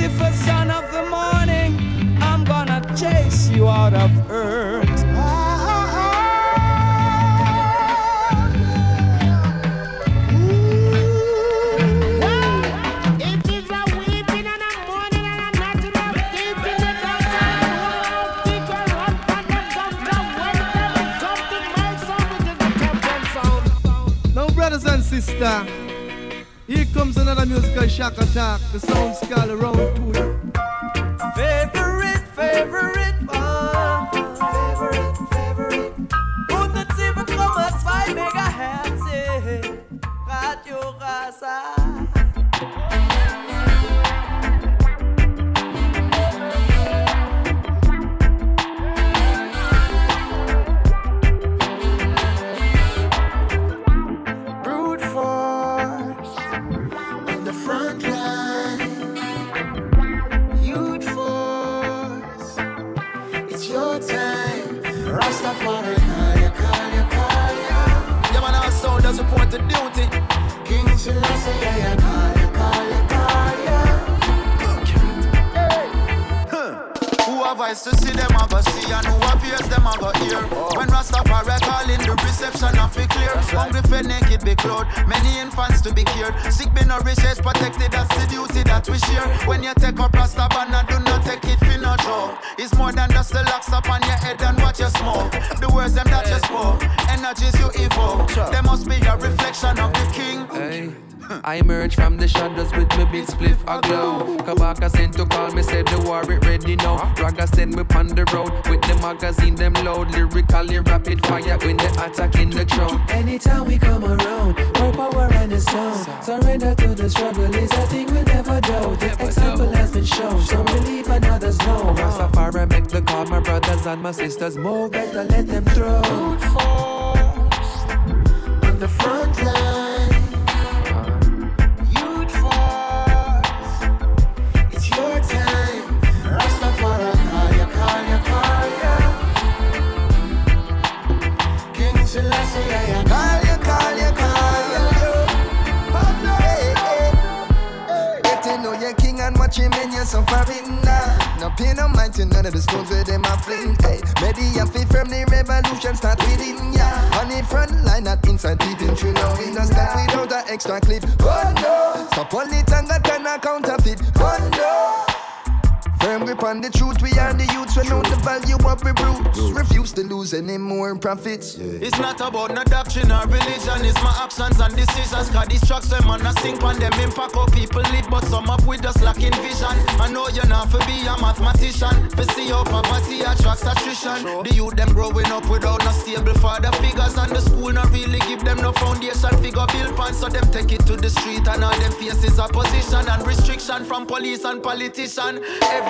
Lucifer, son of the morning, I'm gonna chase you out of earth. If you're weeping and a morning and a night, you're not keeping the time, I'll talk to my song. No brothers another musical shock attack. The sound scale around two. Favorite, favorite eyes to see them, I go see, and who appears them, I go hear. When Rastafari calling, the reception of it clear. Hungry for naked be clothed, many infants to be cured. Sick be nourished, protected, that's the duty that we share. When you take up Rastabana, do not take it for no joke. It's more than just the locks up on your head and what you smoke. The words them that you spoke, energies you evoke. They must be a reflection of the king. Hey. I emerge from the shadows with my big spliff aglow. Kabaka sent to call me, said the war it ready now. Raga send me on the road with the magazine them load. Lyrically rapid fire when they attack in the throne. Anytime we come around, more power and the sound. Surrender to the struggle is a thing we never do. The example has been shown, some believe and others know. Rastafari make the call, my brothers and my sisters move. Better let them throw. On the front line. Watch him in now. No pay no mind to none of the stones where them a fling. Hey, ready and fit from the revolution start within ya. On the front line, not inside peeping through no window stand without an extra clip. Oh no, stop on it and got an counterfeit. Oh no. Firm grip on the truth, we are the youths, we know the value of we roots. Refuse to lose any more profits. It's not about no doctrine or religion, it's my actions and decisions. Cause these tracks them on a sink on them impact how people live, but some up with just lacking vision. I know you're not for be a mathematician, for see how poverty attracts attrition. The youth them growing up without no stable father figures, and the school not really give them no foundation figure build pan, so them take it to the street and all them faces opposition and restriction from police and politician. Every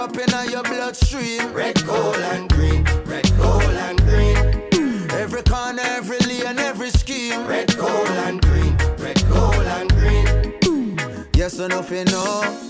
up in your bloodstream. Red, gold, and green. Red, gold, and green. Every corner, every lane, every scheme. Red, gold, and green. Red, gold, and green. Yes, enough you know.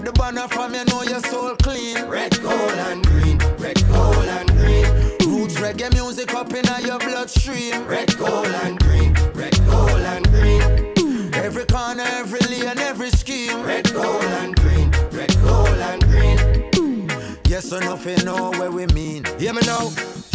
Wave the banner from you know your soul clean. Red, gold, and green. Red, gold, and green. Roots reggae music up in your bloodstream. Red, gold, and green. Red, gold, and green. Every corner, every lane, every scheme. Red, gold, and green. Yes or nothing know where we mean. Hear me now.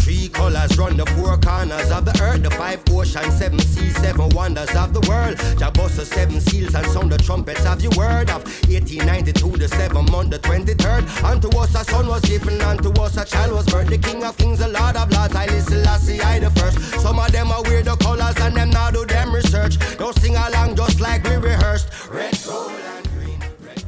Three colors run the four corners of the earth, the five oceans, seven seas, seven wonders of the world. The seven seals and sound the trumpets. Have you word of 1892, the seventh month, the 23rd? Unto us a son was given, unto us a child was birth. The King of Kings, the Lord of Lords, I listen, I see I the first. Some of them are weird the colors and them now do them research. Don't sing along just like we rehearsed. Red, and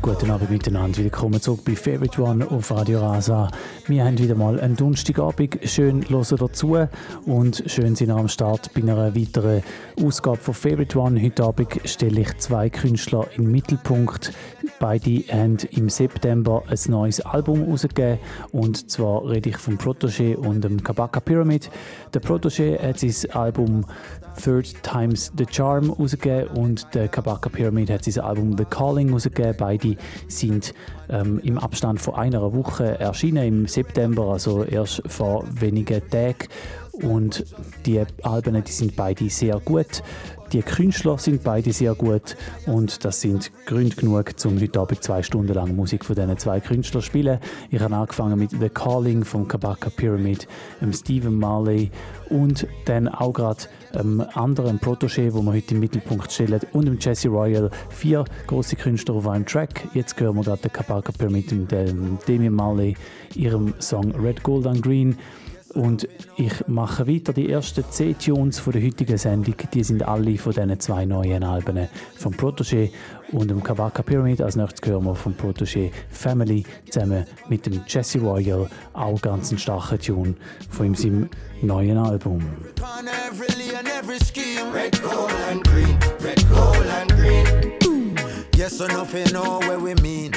Guten Abend miteinander, willkommen zurück bei Favorite One auf Radio Rasa. Wir haben wieder mal einen Donnerstagabend, schön hören dazu. Und schön sind am Start bei einer weiteren Ausgabe von Favorite One. Heute Abend stelle ich zwei Künstler in den Mittelpunkt. Beide haben im September ein neues Album herausgegeben und zwar rede ich vom Protégé und dem Kabaka Pyramid. Der Protégé hat sein Album Third Times the Charm rausgegeben und der Kabaka Pyramid hat sein Album The Calling rausgegeben. Beide sind ähm, im Abstand von einer Woche erschienen, im September, also erst vor wenigen Tagen. Und die Alben die sind beide sehr gut. Die Künstler sind beide sehr gut und das sind Gründe genug, um heute Abend zwei Stunden lang Musik von diesen zwei Künstlern zu spielen. Ich habe angefangen mit The Calling von Kabaka Pyramid, ähm, Stephen Marley und dann auch gerade einem ähm, anderen Protégé, wo wir heute im Mittelpunkt stellen, und dem Jesse Royal. Vier große Künstler auf einem Track. Jetzt hören wir gerade den Kabaka Pyramid und den Damian Marley, ihrem Song Red, Gold and Green. Und ich mache weiter. Die ersten 10 Tunes von der heutigen Sendung, die sind alle von diesen zwei neuen Alben von Protégé und dem Kabaka Pyramid. Als nächstes hören wir vom Protégé Family zusammen mit dem Jesse Royal, auch ganz ein starker Tune von seinem neuen Album. Yes or nothing, know where we mean.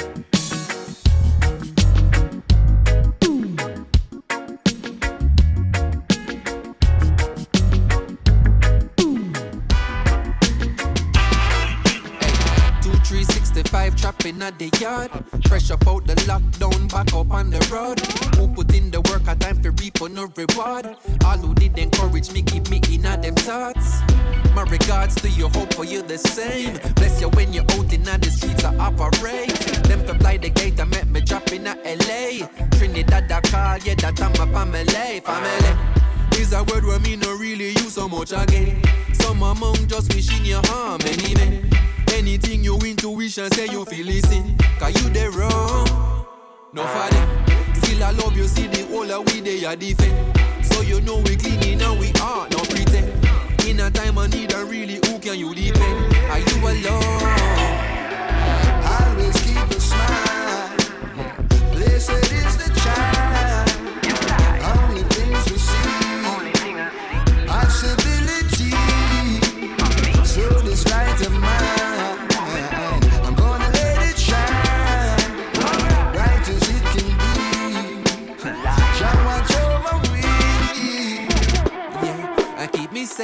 Five trapping at the yard. Fresh up out the lockdown, back up on the road. Who put in the work, a time for reap no reward. All who did encourage me, keep me in at them thoughts. My regards to you, hope for you the same. Bless you when you're out in the streets, I operate. Them to fly the gate, I met me drop in LA. Trinidad, I call, yeah, that I'm a family, family. Is a word where me no really use so much again. Some among just wishing you harm anyway. Anything your intuition say you feel listen, cause you the wrong. No father, still I love you, see the whole of we they are defend. So you know we cleaning and we are no pretend. In a time I need a really, who can you depend? Are you alone? Always keep a smile. Blessed is the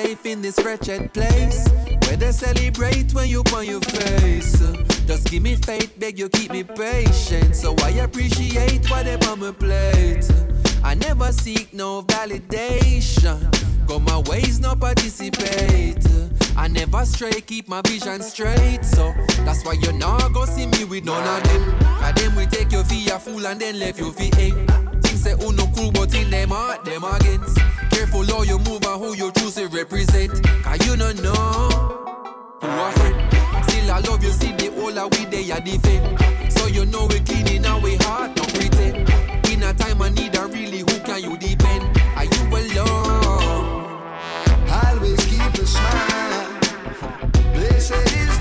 safe in this wretched place. Where they celebrate when you on your face. Just give me faith, beg you keep me patient. So I appreciate what they on my plate. I never seek no validation. Go my ways, no participate. I never stray, keep my vision straight. So that's why you not go see me with none of them. Cause them we take your fee a fool and then left you fee Things say who no cool, but in them heart, them against. Careful how you move and who you choose to represent. Cause you don't know who are friend. Still I love you, see the whole of we they are defend. So you know we cleaning and we heart, no pretend. In a time I need a really, who can you depend? Are you alone? Always keep a smile. Blessed is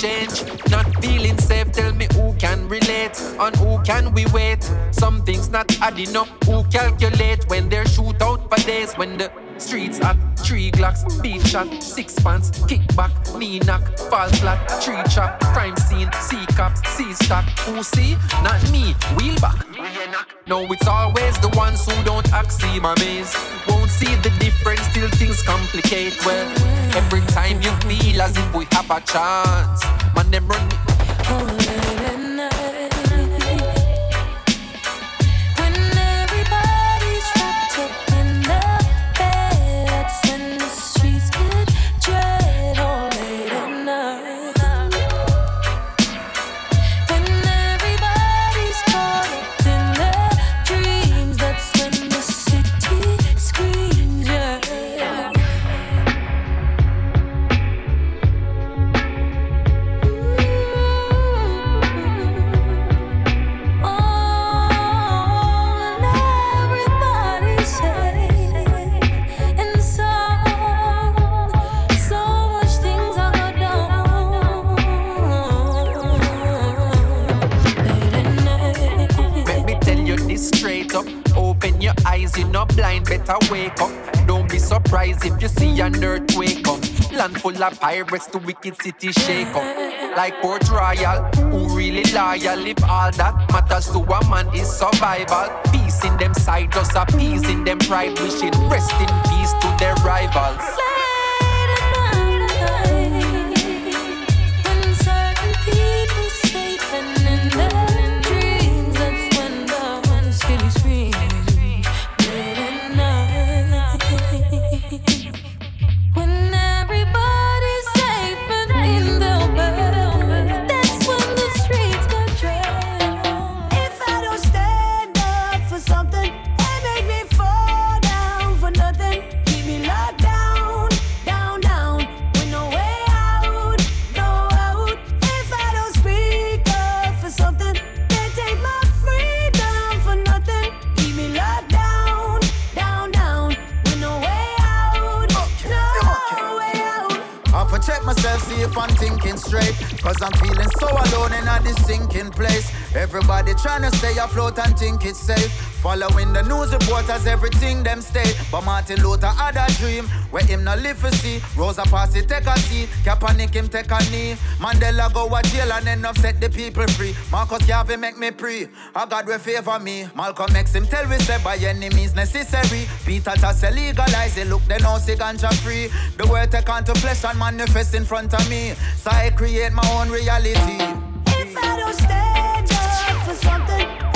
change. Not feeling safe, tell me who can relate. On who can we wait? Some things not adding up. Who calculate when they days? When the Streets hot, three glocks, beat shot, six pants, kickback, knee knock, fall flat, tree chop, crime scene, see cops, see stock, who see? Not me, wheel back. No, it's always the ones who don't act see my. Won't see the difference till things complicate. Well, every time you feel as if we have a chance, man, them run wake up. Don't be surprised if you see an earthquake come. Land full of pirates, the wicked city shake up. Like Port Royal, who really loyal? If all that matters to a man is survival. Peace in them side, just appeasing them pride, wishing rest in peace to their rivals. And think it's safe. Following the news reporters, everything them stay. But Martin Luther had a dream where him no live for see. Rosa Parks take a seat, Kaepernick him take a knee. Mandela go a jail and end up set the people free. Marcus Garvey make me pray, a God will favor me. Malcolm makes him tell we say by any means necessary. Peter Tosh legalize it, look they know say ganja free. The word take on to flesh and manifest in front of me. So I create my own reality. If I don't stand up for something.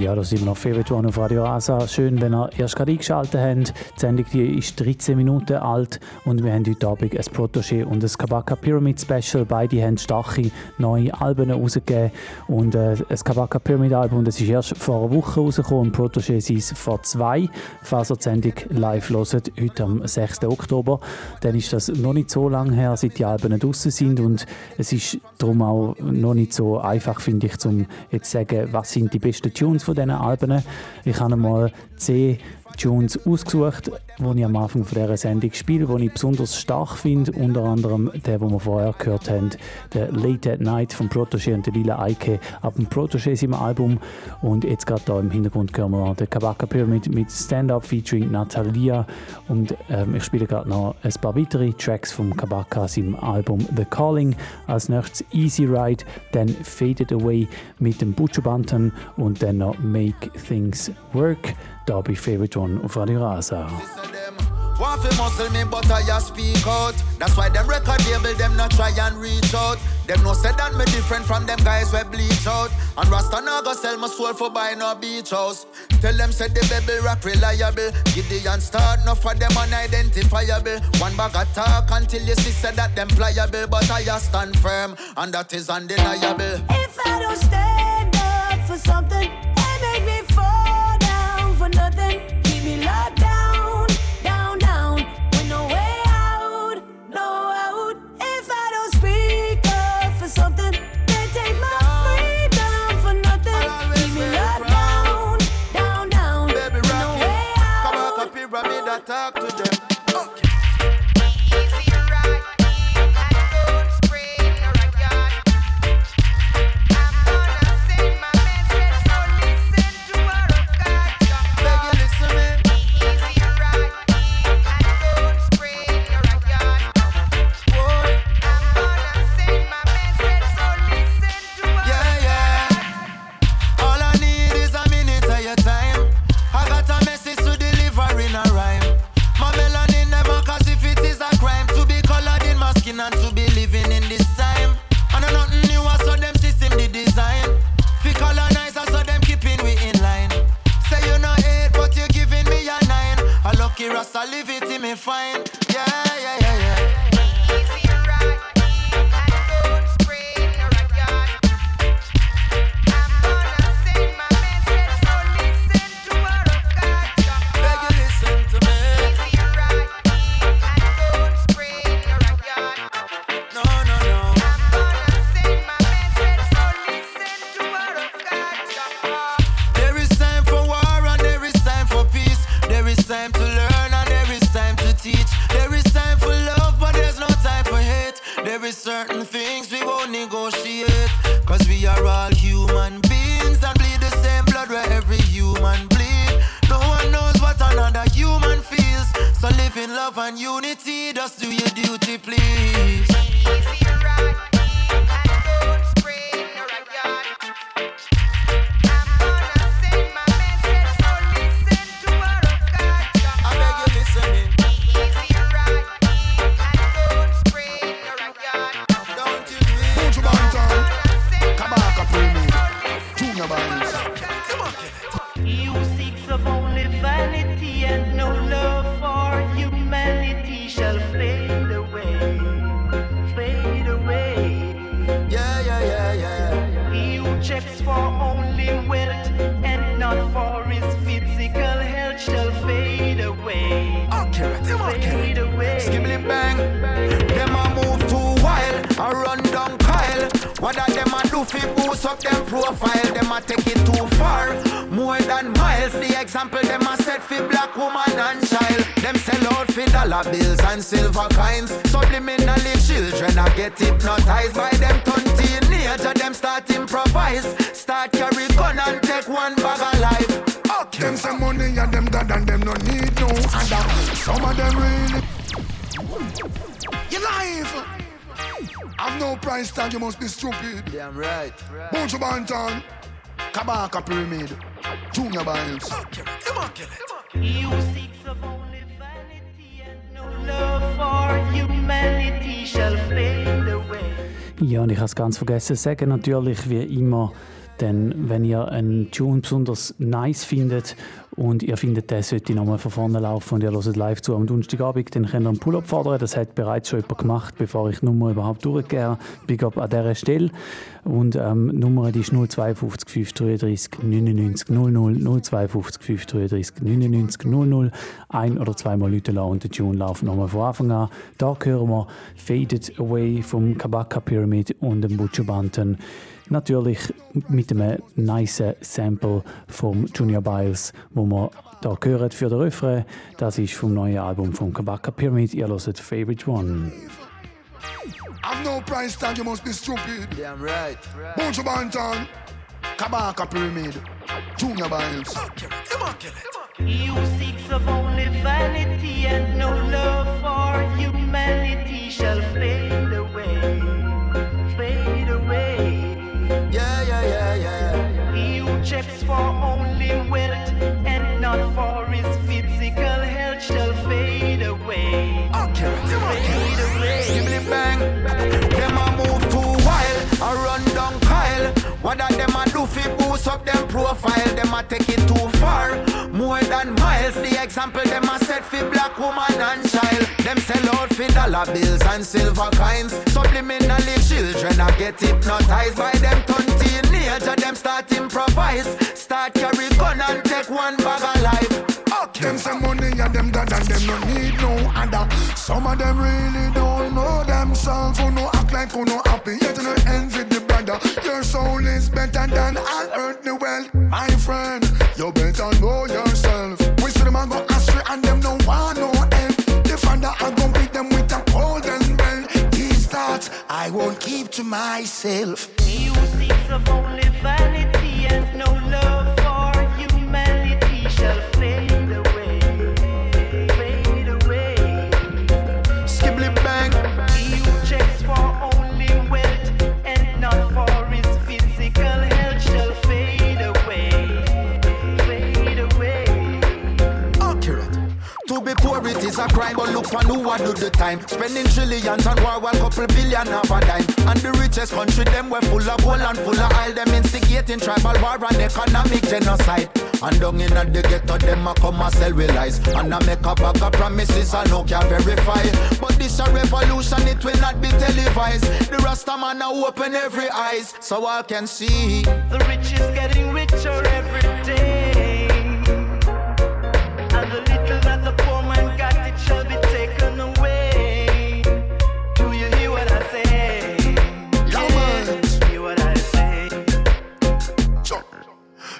Ja, da sind wir noch Favorite One auf Radio Asa. Schön, wenn ihr erst gerade eingeschaltet habt. Die Sendung die ist 13 Minuten alt und wir haben heute Abend ein Protégé und ein Kabaka Pyramid Special. Beide haben starke neue Alben rausgegeben. Und äh, das Kabaka Pyramid Album das ist erst vor einer Woche rausgekommen und Protégé sind vor zwei. Falls ihr die Sendung live hört, heute am 6. Oktober, dann ist das noch nicht so lange her, seit die Alben draußen sind. Und es ist darum auch noch nicht so einfach, finde ich, um jetzt sagen, was sind die besten Tunes von diesen Alben. Ich habe mal zehn Tunes ausgesucht, die ich am Anfang von dieser Sendung spiele, die ich besonders stark finde. Unter anderem der, den wir vorher gehört haben, der Late at Night von Protégé und der Lila Eike ab dem Protégé seinem Album. Und jetzt gerade hier im Hintergrund hören wir den Kabaka Pyramid mit Stand-Up featuring Natalia. Und ähm, ich spiele gerade noch ein paar weitere Tracks vom Kabaka seinem Album The Calling. Als nächstes Easy Ride, dann Faded Away mit dem Butcher Banton und dann noch Make Things Work. Da bei Favorite One auf Radio Rasa. Want fi muscle me, but I just speak out. That's why them record label them not try and reach out. Them no say that me different from them guys we bleach out. And Rasta no go sell my soul for buy no beach house. Tell them say the baby rap reliable. Give the and start no for them unidentifiable. One bag of talk until you see say that them pliable, but I just stand firm and that is undeniable. If I don't stand up for something, talk to them. Vergessen sagen, natürlich wie immer, denn wenn ihr einen Tune besonders nice findet und ihr findet, der sollte nochmal von vorne laufen und ihr hört live zu am Donnerstagabend, dann könnt ihr einen Pull-Up fordern. Das hat bereits schon jemand gemacht, bevor ich die Nummer überhaupt durchgehe. Big up an dieser Stelle. Und ähm, die Nummer ist 052 533 99 00 052 533 99 00 ein- oder zweimal Leute lassen und der Tune läuft nochmal von Anfang an. Da hören wir Faded Away vom Kabaka Pyramid und dem Butcher Banton. Natürlich mit einem nice Sample vom Junior Biles, wo wir da hören für den Refrain. Das ist vom neuen Album vom Kabaka Pyramid. Ihr hört Favorite One. Have no price tag, you must be stupid. Damn right. Buju Banton, Kabaka Pyramid, Junior Bands. You seeks of only vanity and no love for humanity shall fade away, checks for only wealth and not for his physical health shall fade away, Okay, fade away. Skibbly bang. Them a move too wild, a run down Kyle. What that them a do fi boost up them profile? Them a take example them a set fi black woman and child. Them sell out fi dollar bills and silver coins. Subliminally children a get hypnotized by them teenager. Them start improvise, start carry gun and take one bag of life. Okay. Them some money and them God and them no need no other. Some of them really don't know themselves. Who no act like who no happy, yet no envy the brother. Your soul is better than all earthly wealth. My friend, you better know yourself. To myself. Only vanity is a crime, but look on who I do the time. Spending trillions on war while couple billion half a dime. And the richest country, them were full of gold and full of oil. Them instigating tribal war and economic genocide. And down in the ghetto, them a come and sell with lies. And I make a bag of promises I no can verify. But this a revolution, it will not be televised. The Rasta man a open every eyes, so I can see. The rich is getting richer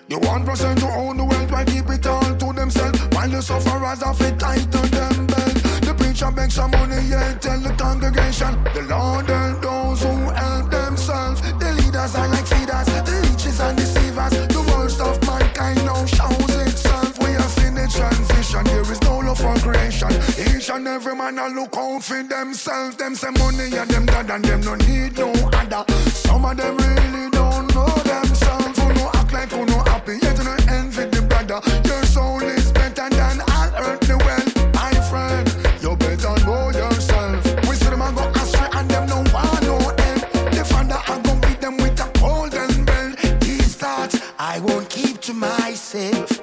The one percent who own the wealth, why keep it all to themselves? While the sufferers have it tight to them belt. The preacher begs some money, yeah, tell the congregation. The Lord help those who help themselves. The leaders are like feeders, the leeches and deceivers. The worst of mankind now shows itself. We are in a transition, there is no love for creation. Each and every man a look out for themselves. Them say money and them dad and them no need no other. Some of them really don't know themselves. Who no act like who no happy, yet envy the brother. Your soul is better than all earthly wealth. My friend, you better know yourself. We go astray and them no no end. The a go beat them with a golden bell. These thoughts I won't keep to myself.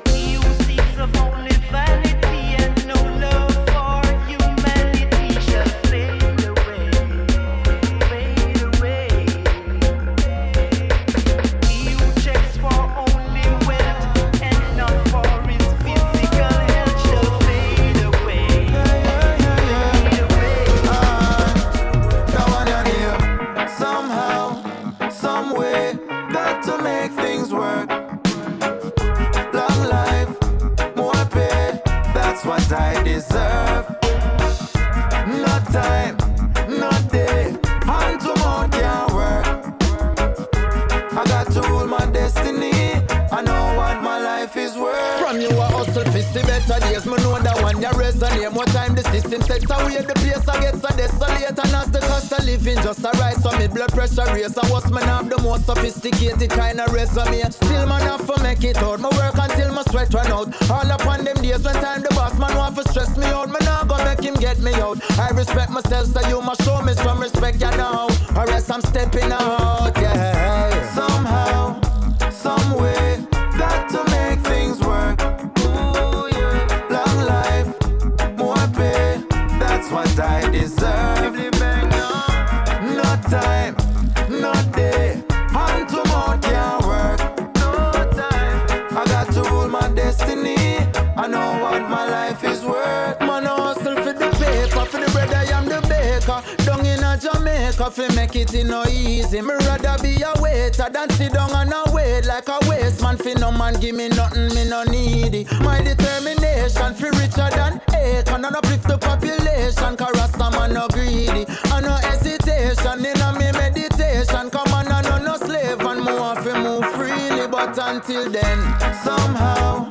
Myself so you must show me some respect you know. Or else I'm stepping out than sit down and wait like a waste man. Fi no man give me nothing, me no needy. My determination fi richer than acre, and I uplift the population. Cause Rasta man no greedy, and no hesitation in a me meditation. Come on, I no no slave and more fi move freely. But until then, Somehow,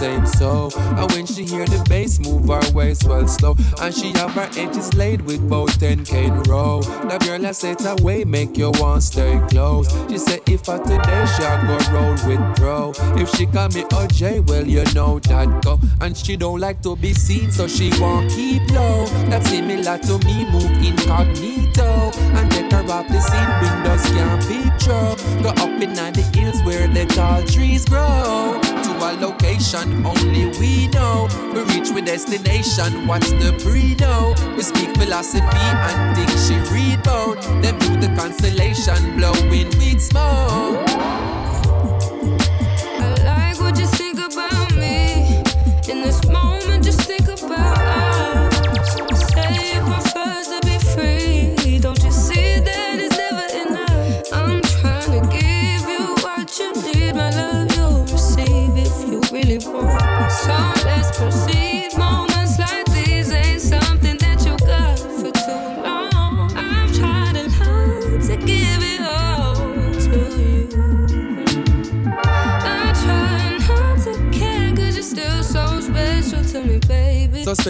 me same so. And when she hear the bass move her waist well slow, and she have her edges laid with both 10k in a row. The girl I said away make you want stay close. She said if for today she a go roll with bro. If she call me OJ, well you know that go. And she don't like to be seen, so she won't keep low. That's similar to me move incognito and take her off the scene. Windows can't picture. Go up in the hills where the tall trees grow. A location only we know. We reach with destination. What's the breed? We speak philosophy and think she read about. Then view the constellation blowing with smoke.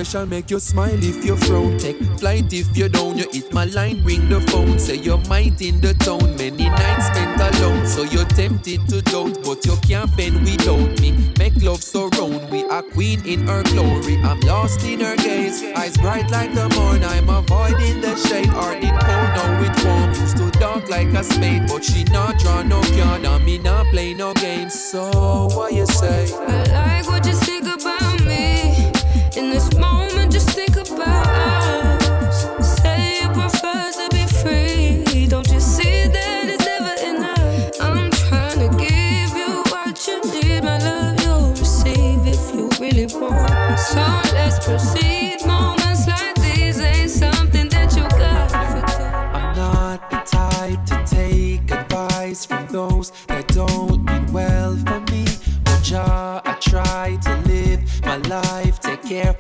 Special, make you smile if you frown. Take flight if you down. You hit my line, ring the phone. Say you're might in the town. Many nights spent alone. So you're tempted to doubt, but you can't bend without me. Make love so round. We are queen in her glory. I'm lost in her gaze. Eyes bright like the morn. I'm avoiding the shade. Heart it cold, now it warm. Used to dark like a spade, but she not draw no card. I me not play no games. So what you say? I like what you think about me. In this moment, just think about us. Say you prefer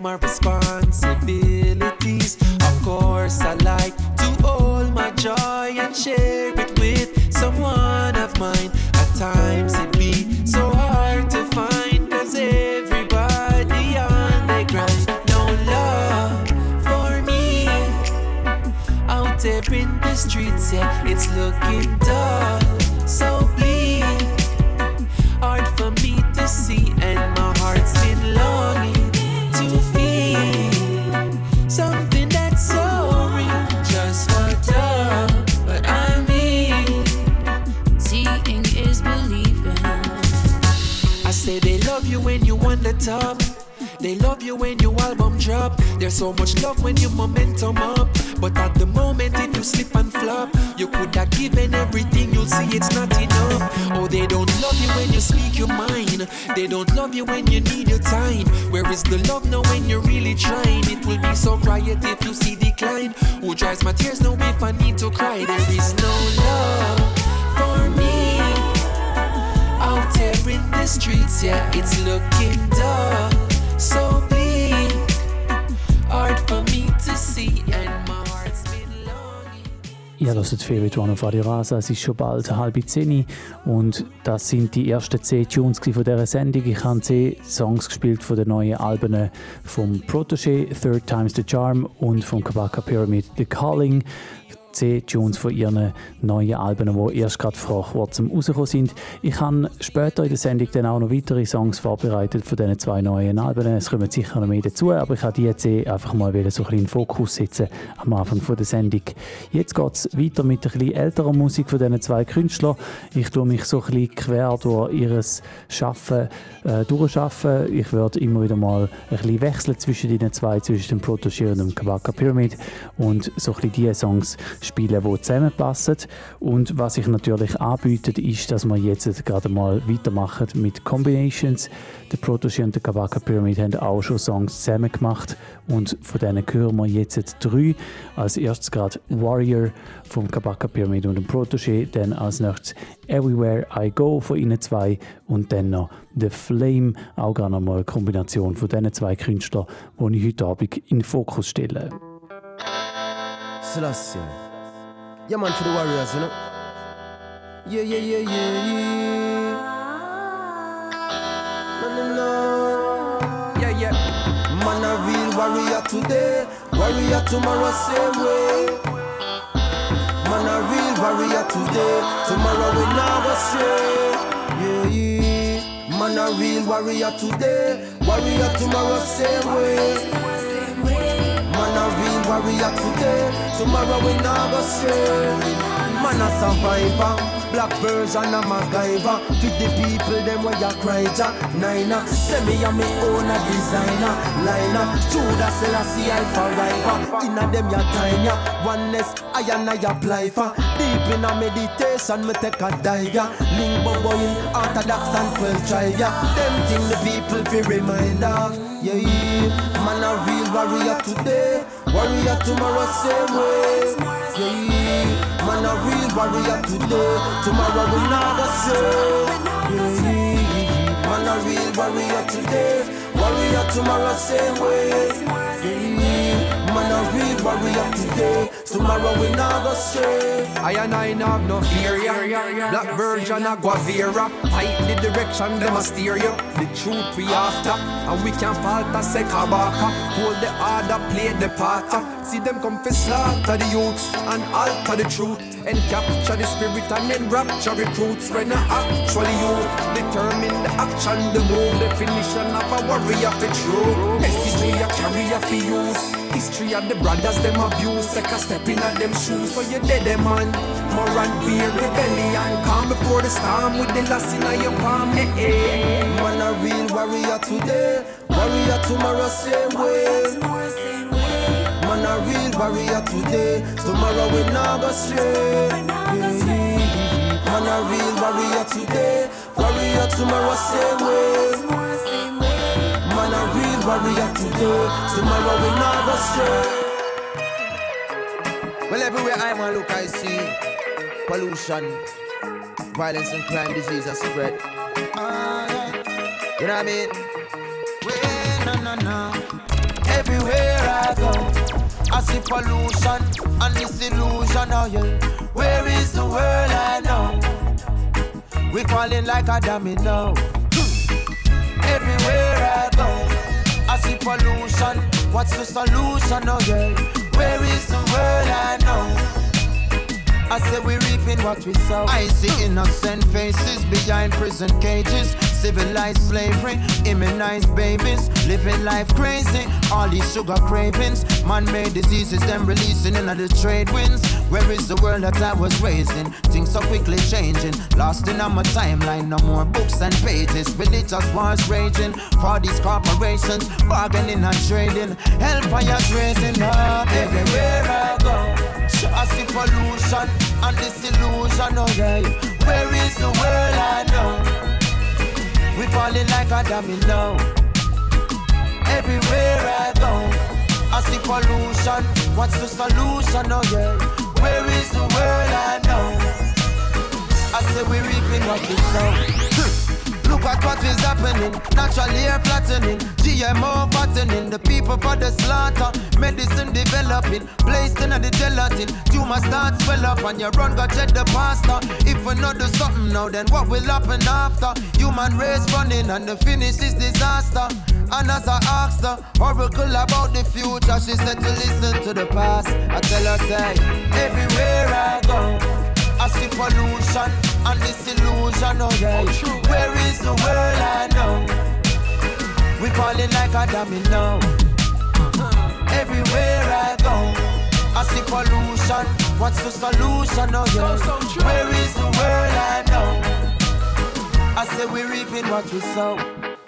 my responsibilities. So much love when your momentum up. But at the moment, if you slip and flop, you could have given everything. You'll see it's not enough. Oh, they don't love you when you speak your mind. They don't love you when you need your time. Where is the love now when you're really trying? It will be so quiet if you see decline. Who dries my tears now if I need to cry? There is no love for me out there in the streets, yeah, it's looking dull, so Ihr hört Favorite One auf Radio Rasa. Es ist schon bald halb zehn und das sind die ersten zehn Tunes von dieser Sendung. Ich habe zehn Songs gespielt von den neuen Alben vom Protégé, Third Times the Charm und vom Kabaka Pyramid The Calling. Zehn Tunes von ihren neuen Alben, die erst gerade vor kurzem rausgekommen sind. Ich habe später in der Sendung dann auch noch weitere Songs vorbereitet von diesen zwei neuen Alben. Es kommen sicher noch mehr dazu, aber ich habe die jetzt einfach mal wieder so ein bisschen in Fokus setzen am Anfang der Sendung. Jetzt geht es weiter mit ein bisschen älterer Musik von diesen zwei Künstlern. Ich tue mich so ein bisschen quer durch ihr Schaffen äh, durchschaffen. Ich werde immer wieder mal ein bisschen wechseln zwischen den zwei, zwischen dem Protégé und dem Kabaka Pyramid und so ein bisschen die Songs spielen, die zusammenpassen. Und was ich natürlich anbiete, ist, dass wir jetzt gerade mal weitermachen mit Combinations. Der Protégé und der Kabaka Pyramid haben auch schon Songs zusammen gemacht und von denen hören wir jetzt drei. Als erstes gerade Warrior vom Kabaka Pyramid und dem Protégé, dann als nächstes Everywhere I Go von ihnen zwei und dann noch The Flame, auch gerade nochmal eine Kombination von diesen zwei Künstlern, die ich heute Abend in den Fokus stelle. Selassie. Yeah, man, for the warriors, you know. Yeah, yeah, yeah, yeah, yeah. No, no, no. Yeah, yeah. Man, a real warrior today, warrior tomorrow, same way. Man, a real warrior today, tomorrow we go stray. Yeah, yeah. Man, a real warrior today, warrior tomorrow, same way. A real warrior today, tomorrow we not go stray. Man a survivor, black version of MacGyver. Feed the people them where you cry ja. Nina, say me a me own a designer. Liner, Judah Selassie Alpha River. Inna them ya time ya, oneness I and I apply for. Deep in a meditation me take a dive ya. Limbo boy, orthodox and twelve tribe ya. Them thing the people fi remind of. Yeah, man a real warrior today, warrior tomorrow same way. Yeah, man a real warrior today, tomorrow we not go stray. Yeah, man a real warrior today, warrior tomorrow same way. Yeah, man a real warrior today, Tomorrow we not go stray. I and I have no fear. Black Virgin a Guevara. Fight the direction, them a steer you. The truth we after, and we can't falter. Say Kabaka, hold the order, play the part. See them come for slaughter the youths and alter the truth. And capture the spirit and then rapture recruits. When I actually you determine the action, the move, definition of a warrior for true. Message we a carry for use. History of the brothers them abuse Take a step in at them shoes. So you dead them man? More and beer rebellion. Calm before the storm With the loss in your palm eh, eh. Man a real warrior today. Warrior tomorrow same way. Man a real warrior today. Tomorrow we not go stray. Man a real warrior today. Warrior tomorrow same way. Man warrior today Tomorrow we not go stray Well, everywhere I'm a look, I see pollution, violence, and crime, disease are spread. You know what I mean? Well, no, no, no. Everywhere I go, I see pollution and this illusion. Oh yeah, where is the world I know? We falling like a domino. Everywhere I go, I see pollution. What's the solution? Oh yeah, where is the world I know? I say we reaping what we sow. I see innocent faces behind prison cages. Civilized slavery, immunized babies, living life crazy. All these sugar cravings, man-made diseases, them releasing into the trade winds. Where is the world that I was raised in? Things so quickly changing, lost in on my timeline. No more books and pages. Religious wars raging for these corporations, bargaining and trading. Hellfire's raising up everywhere I go. I see pollution and disillusion, oh yeah. Where is the world I know? We falling like a domino. Everywhere I go, I see pollution. What's the solution, oh yeah? Where is the world I know? I say we reaping what we sow. Look at what is happening. Natural air flattening. GMO fattening. The people for the slaughter. Medicine developing. Placed in the gelatin. Tumor start swell up and your run got check the pasta. If we not do something now, then what will happen after? Human race running and the finish is disaster. And as I asked her, oracle about the future, she said to listen to the past. I tell her, say, everywhere I go. I see pollution and disillusion, oh yeah. Oh, Where is the world I know? We falling like a domino. Everywhere I go, I see pollution. What's the solution, oh yeah? Where is the world I know? I say we reaping what we sow.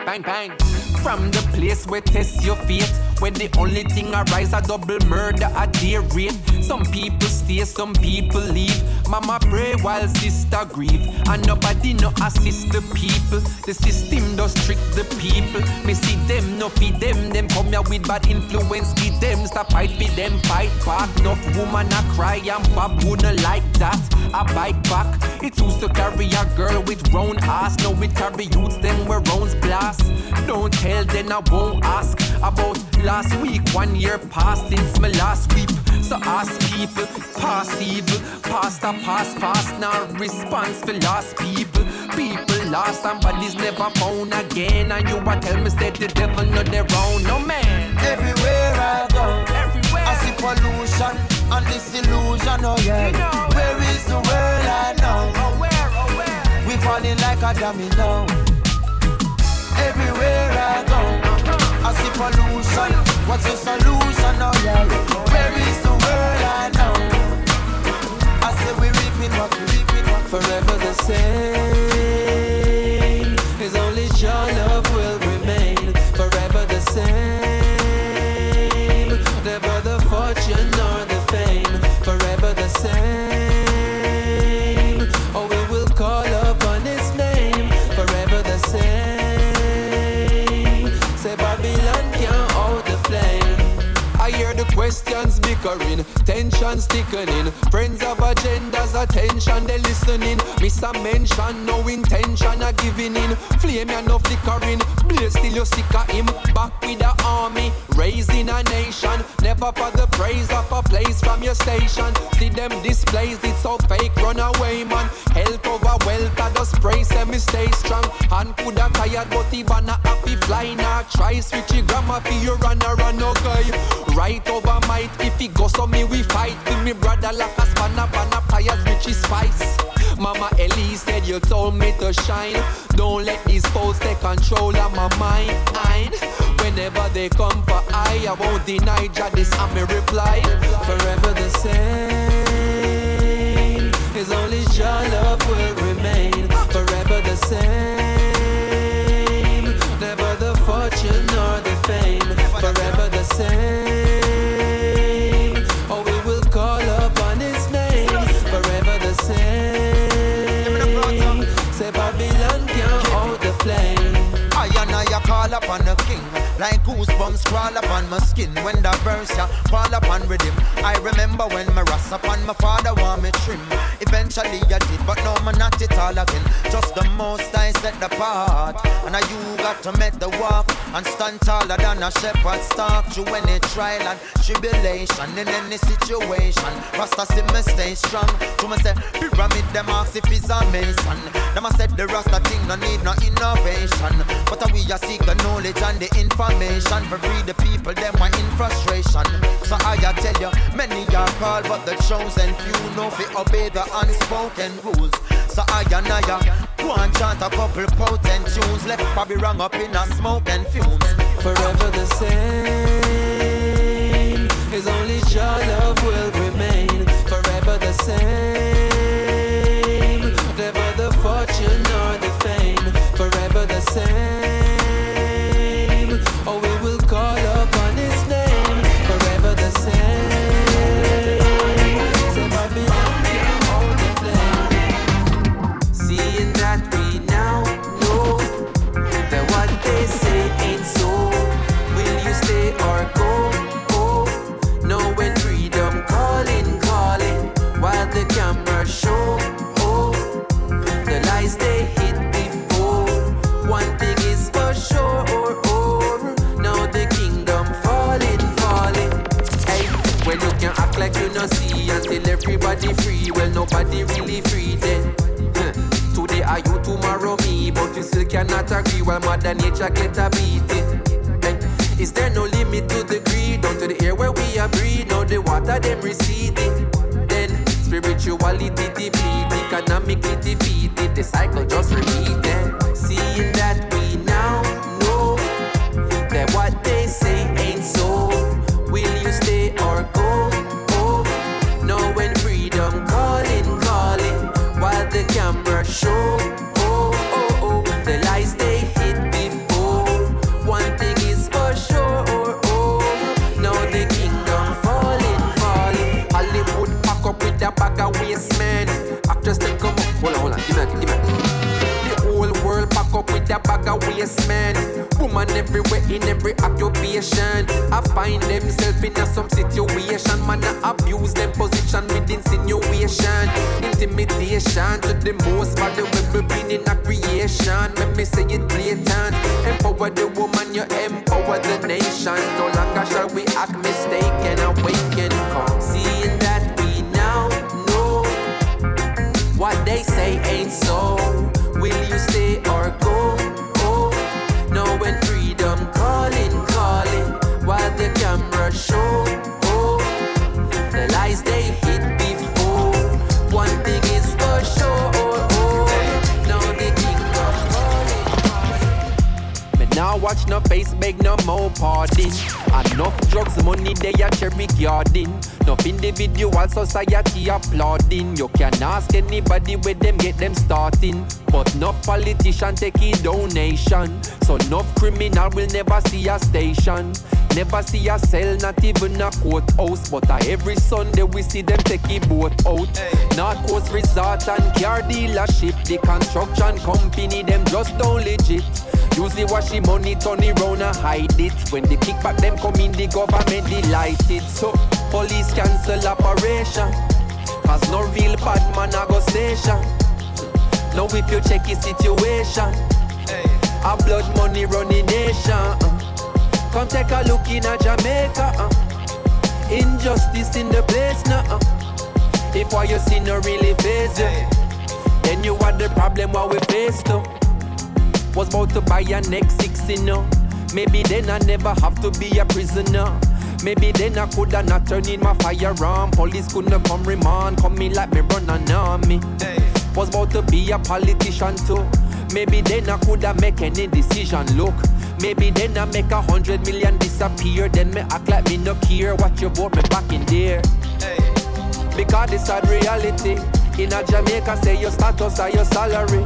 Bang, bang. From the place where test your fate, when the only thing arise a double murder at their rate. Some people stay, some people leave. Mama pray while sister grieve, and nobody no assist the people. The system does trick the people. Me see them, no feed them. Them come here with bad influence, give them. Stop fight for them, fight back. Enough woman a cry and Bob wouldn't like that. I bite back. It used to carry a girl with round ass. Now it carry youths them where rounds blast. Don't tell then I won't ask about last week. One year past since my last week. So ask people, pass evil, past a pass fast. Now response for lost people. People lost and bodies never found again. And you a tell me say the devil not their own, no man. Everywhere I go, everywhere I see pollution and disillusion. Oh yeah, You know. where is the world I know? Oh where, oh where? We falling like a domino. Everywhere I go, uh-huh. I see pollution. What's the solution? Oh yeah, where is the world I know? I say we reaping what we reaping. Forever the same. His only your love will remain. Forever the same. Bickering, tension thickening. Friends have agendas, attention they listening. Miss a mention, no intention of giving in. Flame ya no flickering, blaze still you sick of him. Back with the army, raising a nation. Never for the praise of a place from your station. See them displays, it's so fake, run away man. Health over wealth, I just pray, me stay strong. And coulda tired, but even a happy fly now. Try switch your grammar for you run a run okay. Right over might, if he goes so me we fight. With me brother like a spanner, banner tires which is spice. Mama Ellie said you told me to shine. Don't let these foes take control of my mind. Whenever they come for I, I won't deny Jah. This I'm a reply. Forever the same. His only Jah love will remain. Forever the same. Never the fortune nor the fame. Forever the same. Like goosebumps crawl upon my skin When the verse ya fall upon rhythm. I remember when my rust upon my father want me trim. Eventually I did but no man not it all again. Just the most I set the part. And now you got to make the walk And stand taller than a shepherd stalk Through any trial and tribulation In any situation. Rasta see me stay strong. To me say pyramid them ask if he's a mason Them a said the Rasta thing no need no innovation. But we a seek the knowledge and the information For free. The people, them are in frustration. So I tell you, many are called But the chosen few know fi obey the unspoken rules. So I and I uh, go and chant a couple potent tunes. Left Bobby rung up in a smoke and fumes. Forever the same His only Jah love will remain. Forever the same nobody really free then. Today are you, tomorrow me. But you still cannot agree While mother nature get a beating. Is there no limit to the greed? Down to the air where we are breathe Now the water them receding. Then spirituality depleted Economically defeated. The cycle just repeated in every occupation. I find themselves in a some situation. Man, I abuse them position with insinuation. Intimidation to the most valuable being in a creation. Let me say it blatant. Empower the woman, you empower the nation. No longer shall we act mistaken. Awaken, come. Seeing that we now know what they say ain't so. Will you stay or go? No face, beg no more pardon. Enough drugs, money they a cherry garden. Enough individual society applauding. You can ask anybody where them get them starting. But no politician take a donation. So no criminal will never see a station. Never see a cell, not even a courthouse. But uh, every Sunday we see them take a boat out. North Coast Resort and car dealership. The construction company, them just don't legit. Usually wash the money, turn it round and hide it. When the kickback them come in, the government it So police cancel operation. Cause no real bad man a go station. Now if you check his situation, a blood money running nation. uh. Come take a look in a Jamaica. uh. Injustice in the place now. uh. If what you see no really phase you, then you are the problem what we face too. Was about to buy a next six, you know. Maybe then I never have to be a prisoner. Maybe then I coulda not turn in my firearm. Police couldn't come remand, come me like me run an army. Was about to be a politician too. Maybe then I coulda make any decision. Look, maybe then I make a hundred million disappear. Then me act like me no care what you vote me back in there. Because this sad reality. In a Jamaica, say your status or your salary.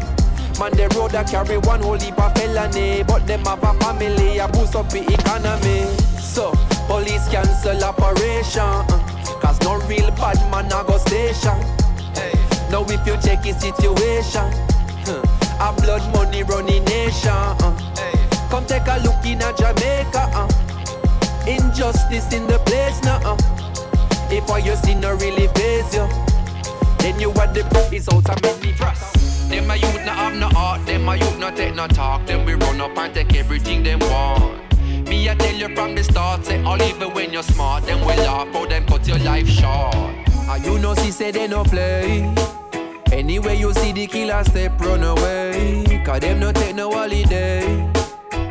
Man, the road that carry one whole heap of felony. But them have a family, a boost up the economy. So, police cancel operation. uh, Cause no real bad man a go station. Now if you check his situation, huh, a blood money running nation. uh. Come take a look in a Jamaica. uh. Injustice in the place now. uh. If what you see no really phase you, then you are the is out of many trust. Them a youth not have no heart, them a youth not take no talk. Then we run up and take everything them want. Me I tell you from the start, say all even when you're smart, them will laugh how them cut your life short. And you know see say they no play. Anyway you see the killer step run away, cause them no take no holiday.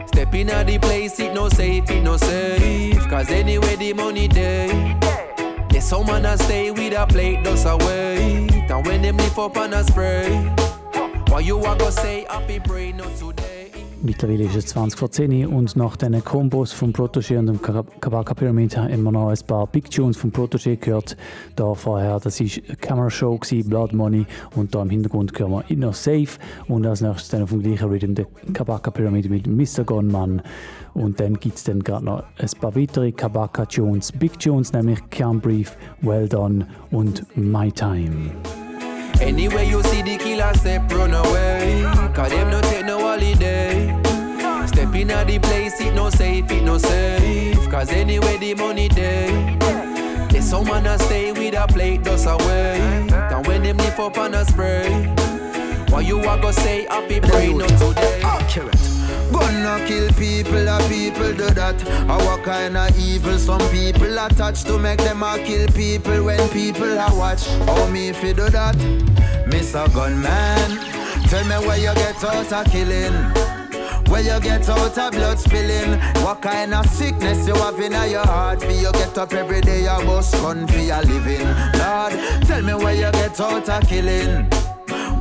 Step in at the place, it no safe, it no safe. Cause anyway the money day. Some man a stay with a plate just away. And when them lift up and a spray. why you a go say, happy brain not today. Mittlerweile ist es 20 vor 10 Uhr und nach diesen Kombos vom Protégé und dem Ka- Kabaka Pyramid haben wir noch ein paar Big Tunes vom Protégé gehört. Da vorher, das war Camera Show, gewesen, Blood Money und da im Hintergrund hören wir Inner Safe und als nächstes dann vom gleichen Rhythm der Kabaka Pyramid mit Mr. Gunman und dann gibt es dann gerade noch ein paar weitere Kabaka Tunes, Big Tunes, nämlich Can't Breathe, Well Done und My Time. Anyway, you see the killer step run away. Cause them no take no holiday. Step in at the place, it no safe, it no safe. Cause anyway, the money day. There's some man a stay with a plate just away. And when them lift up and a spray. What you a go say, happy brain not today. Accurate. Gonna kill people, a people do that. Our kind of evil, some people attach to make them a kill people when people are watch. How me if you do that? Mr. Gunman, tell me where you get out of killing. Where you get out of blood spilling What kind of sickness you have in your heart? For you get up every day you bust gun for your living. Lord, tell me where you get out of killing.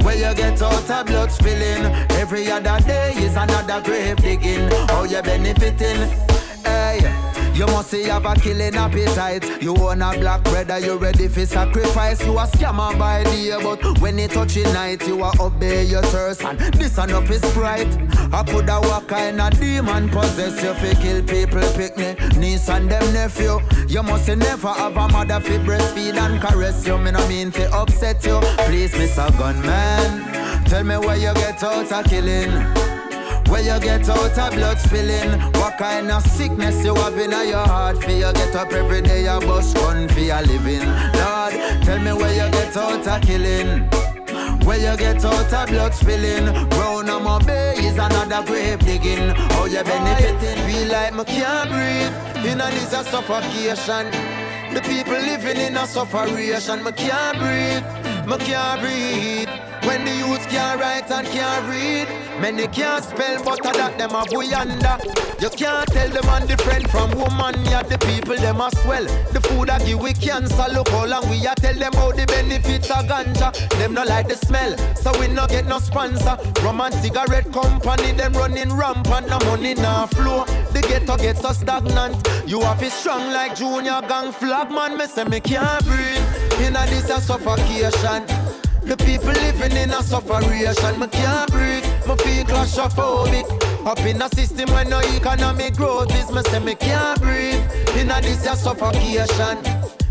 Where you get out of blood spilling. Every other day is another grave digging. How you benefiting? Hey you must have a killing appetite. You want a black brother, you ready for sacrifice. You a scammer by day, but when it touch touching night, you a obey your thirst. And this enough is pride. I coulda what kind of demon possess you fi kill people, pick me, niece and them nephew. You must never have a mother fi breastfeed and caress you. Me no mean fi upset you. Please, Mr. Gunman, tell me where you get out of killing. Where you get out of blood spilling What kind of sickness you have in your heart? For you get up every day you bust gun for your living. Lord, tell me where you get out of killing. Where you get out of blood spilling. Round on my bay is another grave digging. How you benefiting? Feel like me can't breathe. In a this a suffocation. The people living in a sufferation Me can't breathe Me can't breathe when the youths can't write and can't read, many can't spell, but a that them a buyanda. You can't tell them man different from woman, yeah, the people them a swell. The food I give we cancer, look how long we a tell them how the benefits of ganja. Them no like the smell, so we no get no sponsor. Rum and cigarette company, them running rampant, no money nah flow. The ghetto gets so stagnant. You have it strong like junior gang flag, man. Me say me can't breathe. In a this a suffocation. The people living in a sufferation, me can't breathe, me feel claustrophobic. Up in a system where no economic growth is, me say me can't breathe. In a this a suffocation.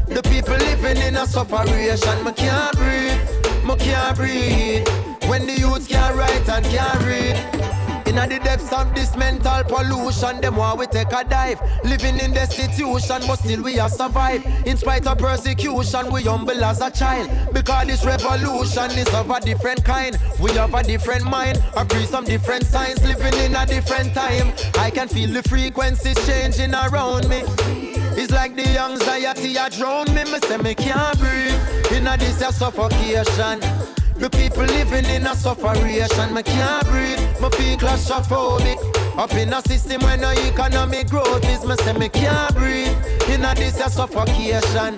The people living in a sufferation, me can't breathe, me can't breathe. When the youths can't write and can't read. In the depths of this mental pollution, them why we take a dive. Living in destitution, but still we are survive. In spite of persecution, we humble as a child. Because this revolution is of a different kind. We have a different mind, agree some different signs, living in a different time. I can feel the frequencies changing around me. It's like the anxiety a drown me. Me say me can't breathe. In a this a suffocation. The people living in a sufferation. Me can't breathe. Me feel claustrophobic. Up in a system where no economic growth is. Me say me can't breathe. In a this a suffocation.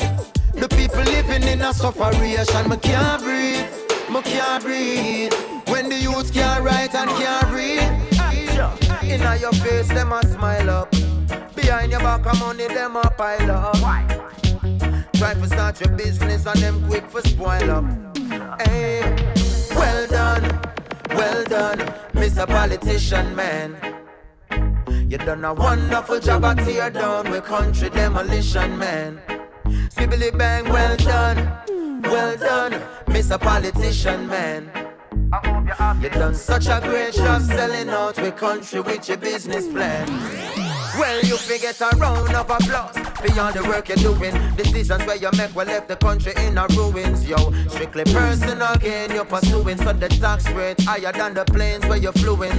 The people living in a sufferation. Me can't breathe. Me can't breathe. When the youth can't write and can't read. Inna your face, them a smile up. Behind your back, of money, them a pile up. Try to start your business and them quick for spoil up. Hey, well done, well done, Mr. Politician Man. You done a wonderful job at tear down with country demolition, man. Sibbly bang, well done, well done, Mr. Politician Man. You done such a great job selling out with country with your business plan. Well, you forget a round of applause for all the work you're doing. Decisions where you make will left the country in a ruins, yo. Strictly personal gain you're pursuing, so the tax rate higher than the planes where you're fluing.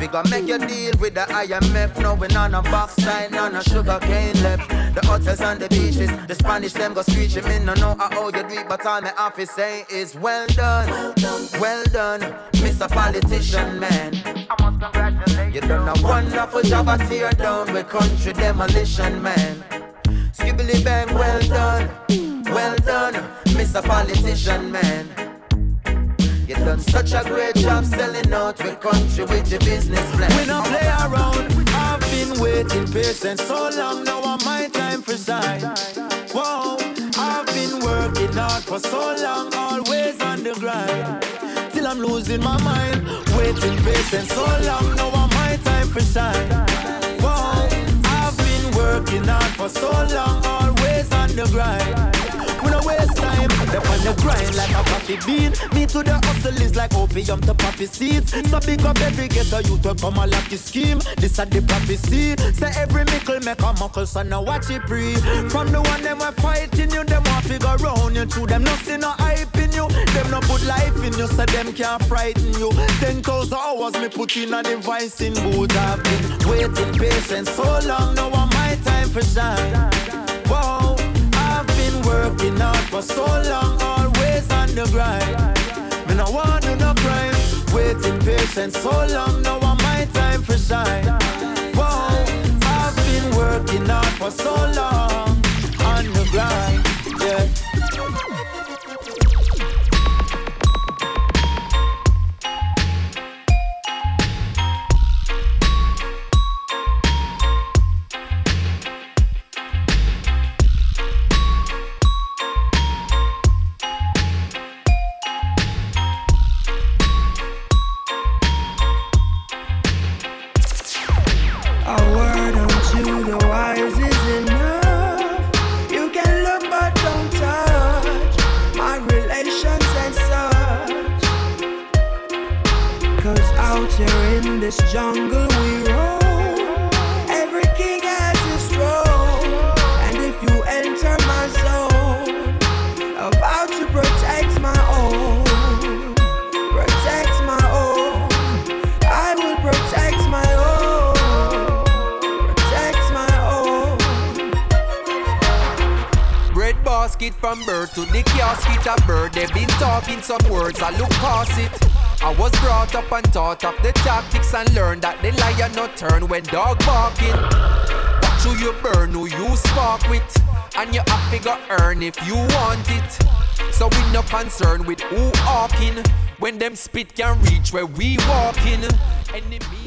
We gonna make you deal with the IMF, knowing on a box sign, on a sugar cane left. The hotels and the beaches, the Spanish them go screeching. Me no know how you do it, but all my office say is well done, well done, Mr. Politician man. You done a wonderful job at tear down with country demolition, man. Skibbly bang, well done, well done, Mr. Politician, man. You done such a great job selling out with country with your business plan. We don't play around. I've been waiting patient so long. Now I'm my time for shine. Whoa, I've been working hard for so long, always on the grind. Till I'm losing my mind. Waiting patient so long. Now I'm shine. Whoa, I've been working hard for so long, always on the grind. Waste time. Step on the grind like a coffee bean. Me to the hustle is like opium to poppy seeds. So big up every ghetto you to come a lucky scheme. This a the prophecy. Say every mickle make a muckle, so now watch it pre. From the one them were fighting you, them want figure round you. To them no nothing no hype in you. Them no put life in you, so them can't frighten you. Ten thousand hours me put in a device in booth. I've been waiting patient so long. Now I'm my time for shine. Working hard for so long, always on the grind. Me no want do no crime, waiting patient so long. Now I'm my time for shine. Whoa, I've been working hard for so long on the grind. Yeah.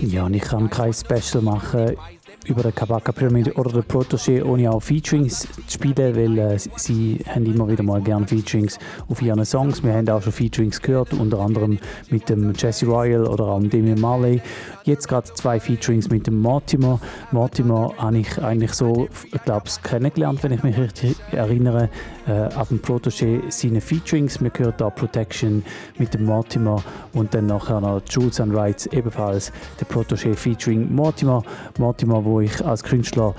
Ja, und ich kann kein Special machen über den Kabaka Pyramid oder den Protégé, ohne auch Featurings spielen, weil äh, sie haben immer wieder mal gerne Featurings auf ihren Songs. Wir haben auch schon Featurings gehört, unter anderem mit dem Jesse Royal oder auch dem Damian Marley. Jetzt gerade zwei Featurings mit dem Mortimer. Mortimer habe ich eigentlich so, glaube ich, kennengelernt, wenn ich mich richtig erinnere, äh, ab dem Protégé seine Featurings. Wir hören da Protection mit dem Mortimer und dann nachher noch Jules and Rights, ebenfalls der Protégé featuring Mortimer. Mortimer, wo ich als Künstler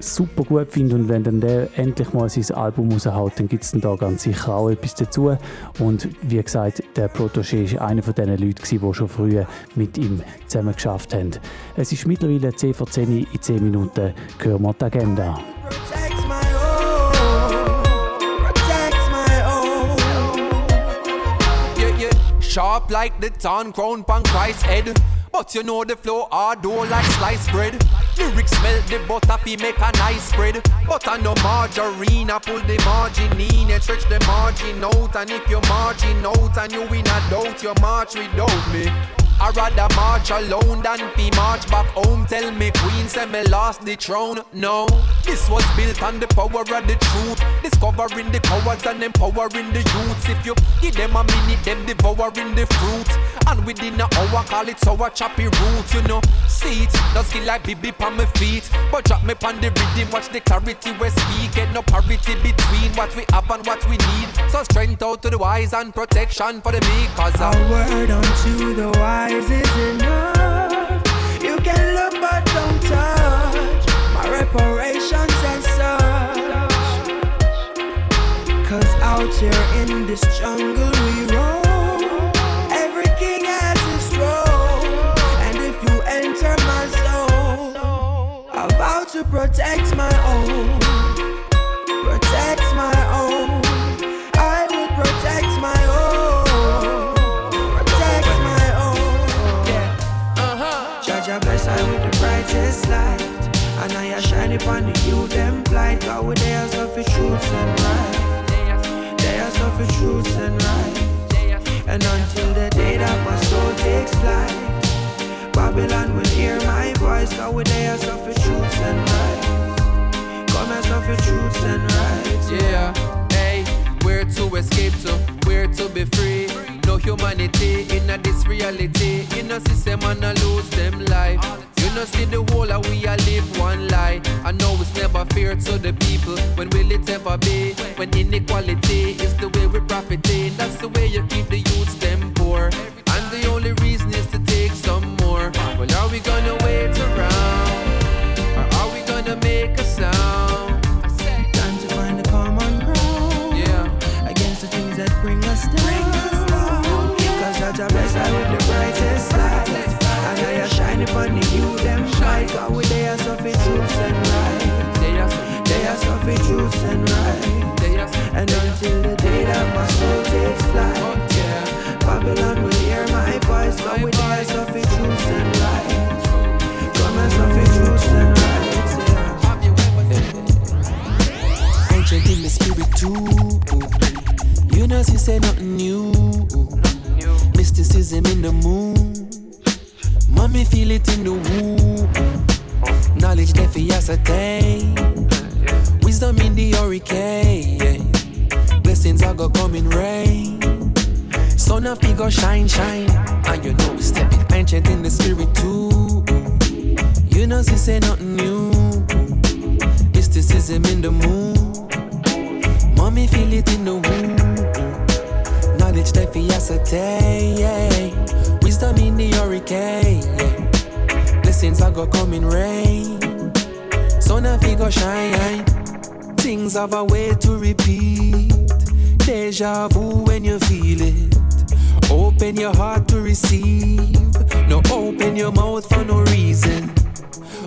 super gut finde und wenn dann der endlich mal sein Album raushaut, dann gibt es da ganz sicher auch etwas dazu und wie gesagt, der Protégé ist einer von diesen Leuten, die schon früher mit ihm zusammen geschafft haben. Es ist mittlerweile 10 vor 10 in 10 Minuten, hören wir die Agenda. Sharp like the ton crown pan Christ's head. But you know the flow hard though like sliced bread. Lyrics melt the butter fi make a nice spread. But I no margarine, I pull the margin in and stretch the margin out. And if you're margin out and you win a doubt, you march without me. I rather march alone than be march back home. Tell me queen say me lost the throne. No, this was built on the power of the truth. Discovering the cowards and empowering the youths. If you give them a minute, them devouring the fruit. And within an hour, call it sour choppy roots. You know, see it, no skill like BB on my feet. But drop me on the rhythm, watch the clarity we speak. Get no parity between what we have and what we need. So strength out to the wise and protection for the meek. Cause A word unto the wise is enough. You can look but don't touch my reparations and such. Cause out here in this jungle we roam. Every king has his role. And if you enter my zone, I vow to protect my I shine upon the you them blind. God with their of the truths and right. They are of the truths and right. And until the day that my soul takes flight, Babylon will hear my voice. God with their of the truths and right. Come as of the truths and right. Yeah, hey, where to escape to, where to be free. No humanity in a this reality. You know, system and I lose them life. Know, see the whole of we a live one lie. I know it's never fair to the people. When will it ever be? When inequality is the way we profit in. That's the way you keep the youths them poor. And the only reason is to take some more. Well, are we gonna wait around? Or are we gonna make a sound? Time to find a common ground. Yeah. Against the things that bring us down. Cause Judge I bless I with the brightest light. And I a shine upon the you them bright. God with their suffer truths and right. They are suffer truths and right. And until the day that my soul takes flight. Babylon will hear my voice. God with their suffer truths and right. Come and suffer truths and right. Ancient in the spirit too. You know, she say nothing new. Mysticism in the moon. Mommy feel it in the womb. Knowledge that for ascertain. Wisdom in the hurricane. Blessings are go come in rain. Sun of go shine, shine. And you know we stepping ancient in the spirit too. You know she say nothing new. Mysticism in the moon. Mommy feel it in the womb. Knowledge that for ascertain. Wisdom in the hurricane. Blessings are go come in rain. Sun of go shine. Things have a way to repeat. Deja vu when you feel it. Open your heart to receive. No open your mouth for no reason.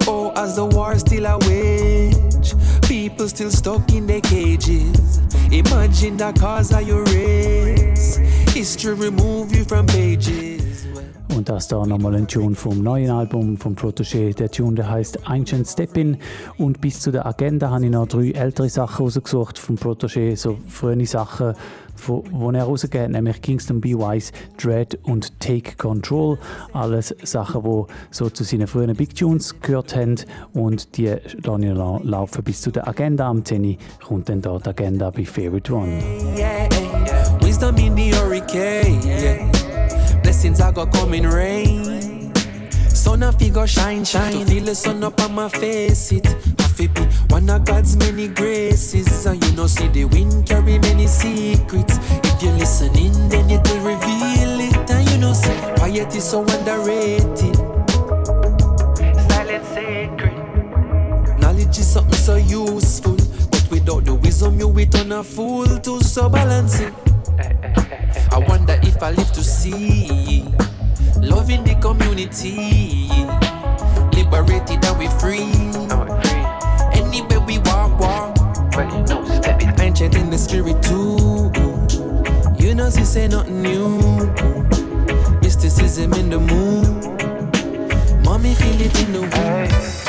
Oh, as the war still a wage, people still stuck in their cages. Imagine the cause of your race. History remove you from pages. Und das da nochmal ein Tune vom neuen Album vom Protégé. Der Tune, der heißt Ancient Step-In. Und bis zu der Agenda habe ich noch drei ältere Sachen rausgesucht vom Protégé, so frühe Sachen, wo, wo er rausgeht, nämlich Kingston Be Wise, Dread und Take Control. Alles Sachen, die so zu seinen frühen Big Tunes gehört haben. Und die lasse ich la- laufen bis zu der Agenda. Am 10 Uhr kommt dann da die Agenda bei Favorite One. yeah. Yeah. Blessings I got coming rain. Sun a figure shine, shine. To feel the sun up on my face, it have to be one of God's many graces. And you know, see the wind carry many secrets. If you're listening, then it will reveal it. And you know, see quiet is so underrated. Silent sacred. Knowledge is something so useful, but without the wisdom, you wit on a fool to so balance it. I wonder if I live to see love in the community, liberated and we free. Anywhere we walk, walk. Ancient in the spirit too. You know, she say nothing new. Mysticism in the moon. Mommy feel it in the womb.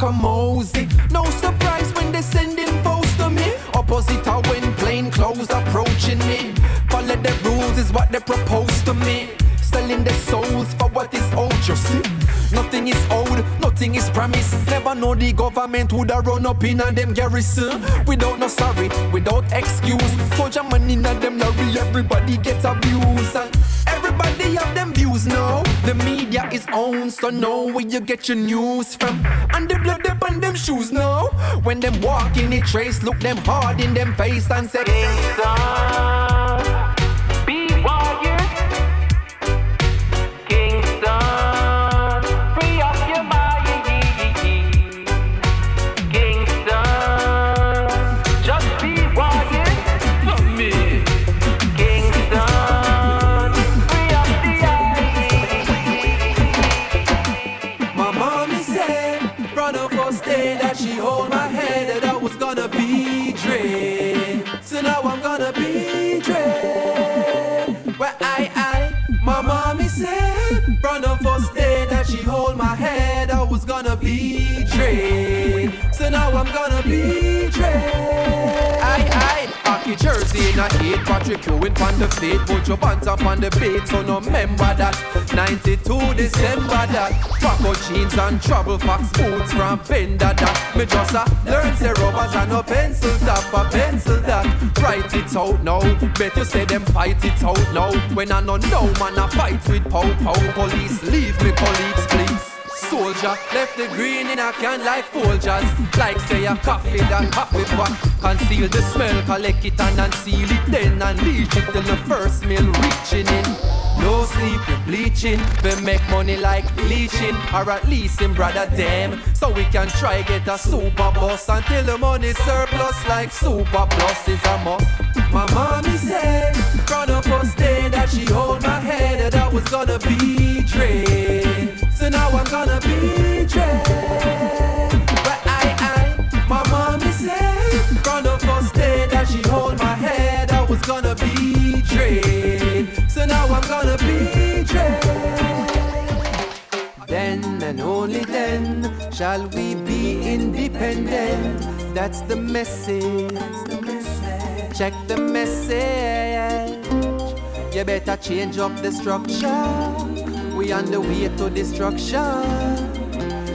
I'm Mr. Kamosi No surprise when they sending foes to me. Opposite of when plain clothes approaching me. Follow the rules is what they propose to me. Selling their souls for what is owed, you see. Nothing is owed, nothing is promised. Never know the government would have run up in a them garrison. Without no sorry, without excuse. Soldier man in a them lorry, everybody gets abused. And everybody have them views now The media is owned, so know where you get your news from When them walk in the trace, look them hard in them face and say jersey in a eight, Patrick Ewing on the feet, put your pants up on the beat, so no remember that. 92 December that. Paco jeans and trouble fox boots from Fender that. Me just a learn say rubbers and no pencil top, a pencil that. Write it out now. Bet you say them fight it out now. When I know no man a fight with pow pow police. Leave me colleagues please. Soldier left the green in a can like Folgers. Like say a coffee that coffee pot. Conceal the smell, collect it and unseal it then unleash it till the first meal reaching in. No sleep, we bleaching. We make money like leeching, or at least in brother them. So we can try get a super boss until the money surplus like super plus is a must. My mommy said, from the first day that she hold my head, that I was gonna be dread. Only then shall we be independent. That's the message. Check the message. You better change up the structure. We on the way to destruction.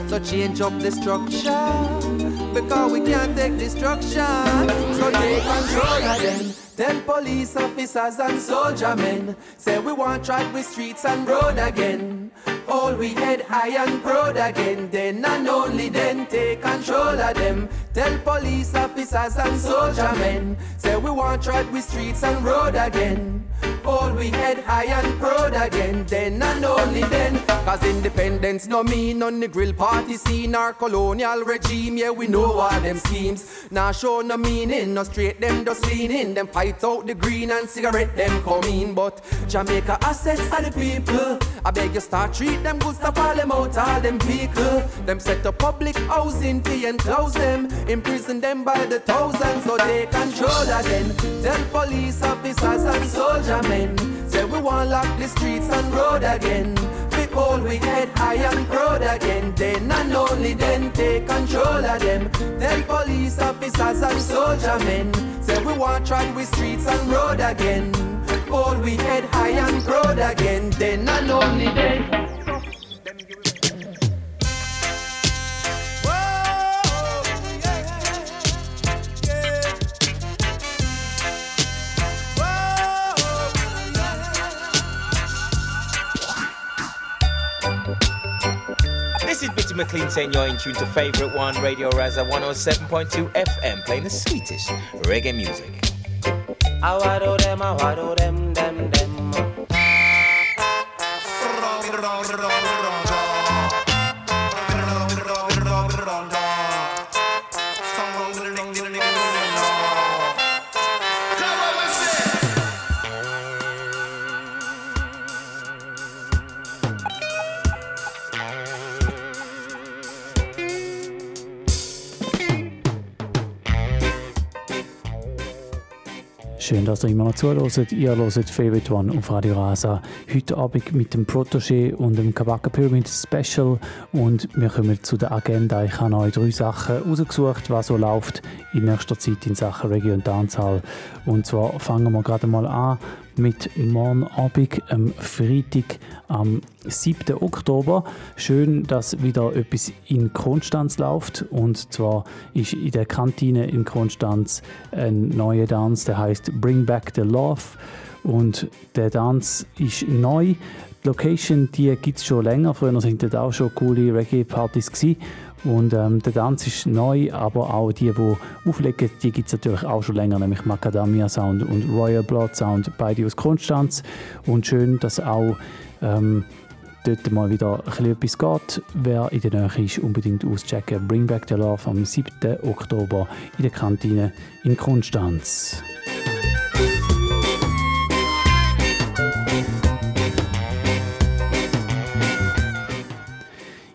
So change up the structure. Because we can't take destruction. So take control them. Tell police officers and soldier men, say we want try with streets and road again. All we head high and proud again, then and only then take control of them. Tell police officers and soldier men, say we want try with streets and road again. All we head high and proud again, then and only then. Cause independence no mean on the grill party scene our colonial regime, yeah we know all them schemes. Now show no meaning, no straight them just lean in, them fight out the green and cigarette them come in. But Jamaica assets are the people. I beg you start treat them good, stop all them out, all them vehicle. Them set up public housing fee and close them, imprison them by the thousands, so they control them. Tell police officers and soldier men, say we want lock the streets and road again. All we head high and proud again, then and only then take control of them. Tell police officers and soldier men, say we want try with streets and road again. All we head high and proud again, then and only then. This is Bitty McLean saying you're in tune to Favorite One Radio Rasa 107.2 FM, playing the sweetest reggae music. I wado them, I wado them, them, them. Schön, dass ihr immer noch zuhört. Ihr hört Favorite One auf Radio Rasa. Heute Abend mit dem Protégé und dem Kabaka Pyramid Special. Und wir kommen zu der Agenda. Ich habe euch drei Sachen rausgesucht, was so läuft in nächster Zeit in Sachen Reggae und Dancehall. Und zwar fangen wir gerade mal an mit morgen am Freitag, am 7. Oktober. Schön, dass wieder etwas in Konstanz läuft. Und zwar ist in der Kantine in Konstanz ein neuer Tanz, der heißt Bring Back the Love. Und der Tanz ist neu. Die Location gibt es schon länger. Früher sind dort auch schon coole Reggae-Partys. Und ähm, der Tanz ist neu, aber auch die, die auflegen, die gibt es natürlich auch schon länger, nämlich Macadamia Sound und Royal Blood Sound, beide aus Konstanz. Und schön, dass auch ähm, dort mal wieder etwas geht. Wer in der Nähe ist, unbedingt auschecken. Bring Back the Love am 7. Oktober in der Kantine in Konstanz.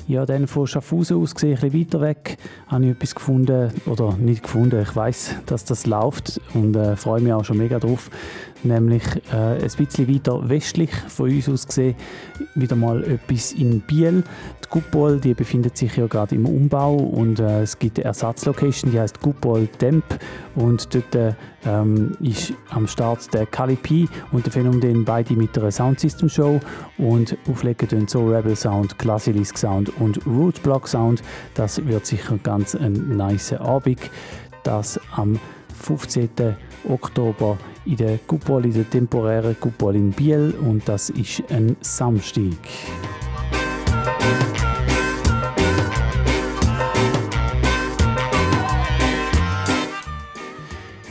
Ja, dann von Schaffhausen aus gesehen, ein bisschen weiter weg, habe ich etwas gefunden, oder nicht gefunden, ich weiß, dass das läuft und äh, freue mich auch schon mega drauf. Nämlich äh, ein bisschen weiter westlich von uns aus gesehen, wieder mal etwas in Biel. Die Gupol, die befindet sich ja gerade im Umbau und äh, es gibt eine Ersatzlocation, die heißt Gupol Demp und dort ähm, ist am Start der Calipi und der Phänomen beide mit einer Soundsystem Show und auflegen tun so Rebel Sound, Classilisk Sound und Root Block Sound. Das wird sicher ganz ein nice Abend. Das am 15. Oktober in der Kupol, in der temporären Kupol in Biel und das ist ein Samstag.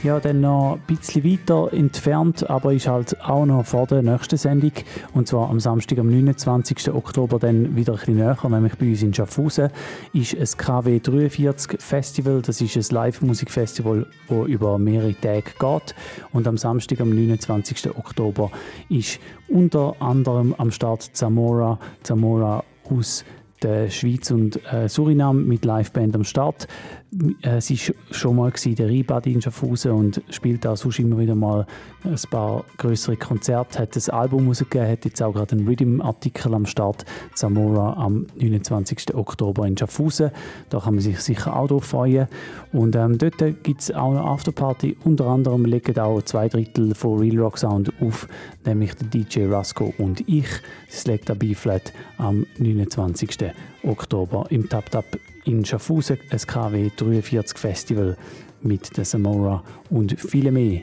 Ja, dann noch ein bisschen weiter entfernt, aber ist halt auch noch vor der nächsten Sendung. Und zwar am Samstag, am 29. Oktober, dann wieder ein bisschen näher, nämlich bei uns in Schaffhausen, ist ein KW 43 Festival. Das ist ein Live-Musikfestival, das über mehrere Tage geht. Und am Samstag, am 29. Oktober, ist unter anderem am Start Zamora, Zamora aus der Schweiz und äh, Suriname mit Liveband am Start. Äh, sie war schon mal in der Rheinbad in Schaffhausen und spielt auch sonst immer wieder mal ein paar größere Konzerte, hat ein Album rausgegeben, hat jetzt auch gerade einen Rhythm-Artikel am Start, Zamora am 29. Oktober in Schaffhausen. Da kann man sich sicher auch drauf freuen. Und ähm, dort gibt es auch eine Afterparty. Unter anderem legen auch zwei Drittel von Real Rock Sound auf, nämlich der DJ Rasco und ich. Das legt dabei flat am 29. Oktober im Tap Tap in Schaffhausen, ein KW 43 Festival mit der Samora und viele mehr.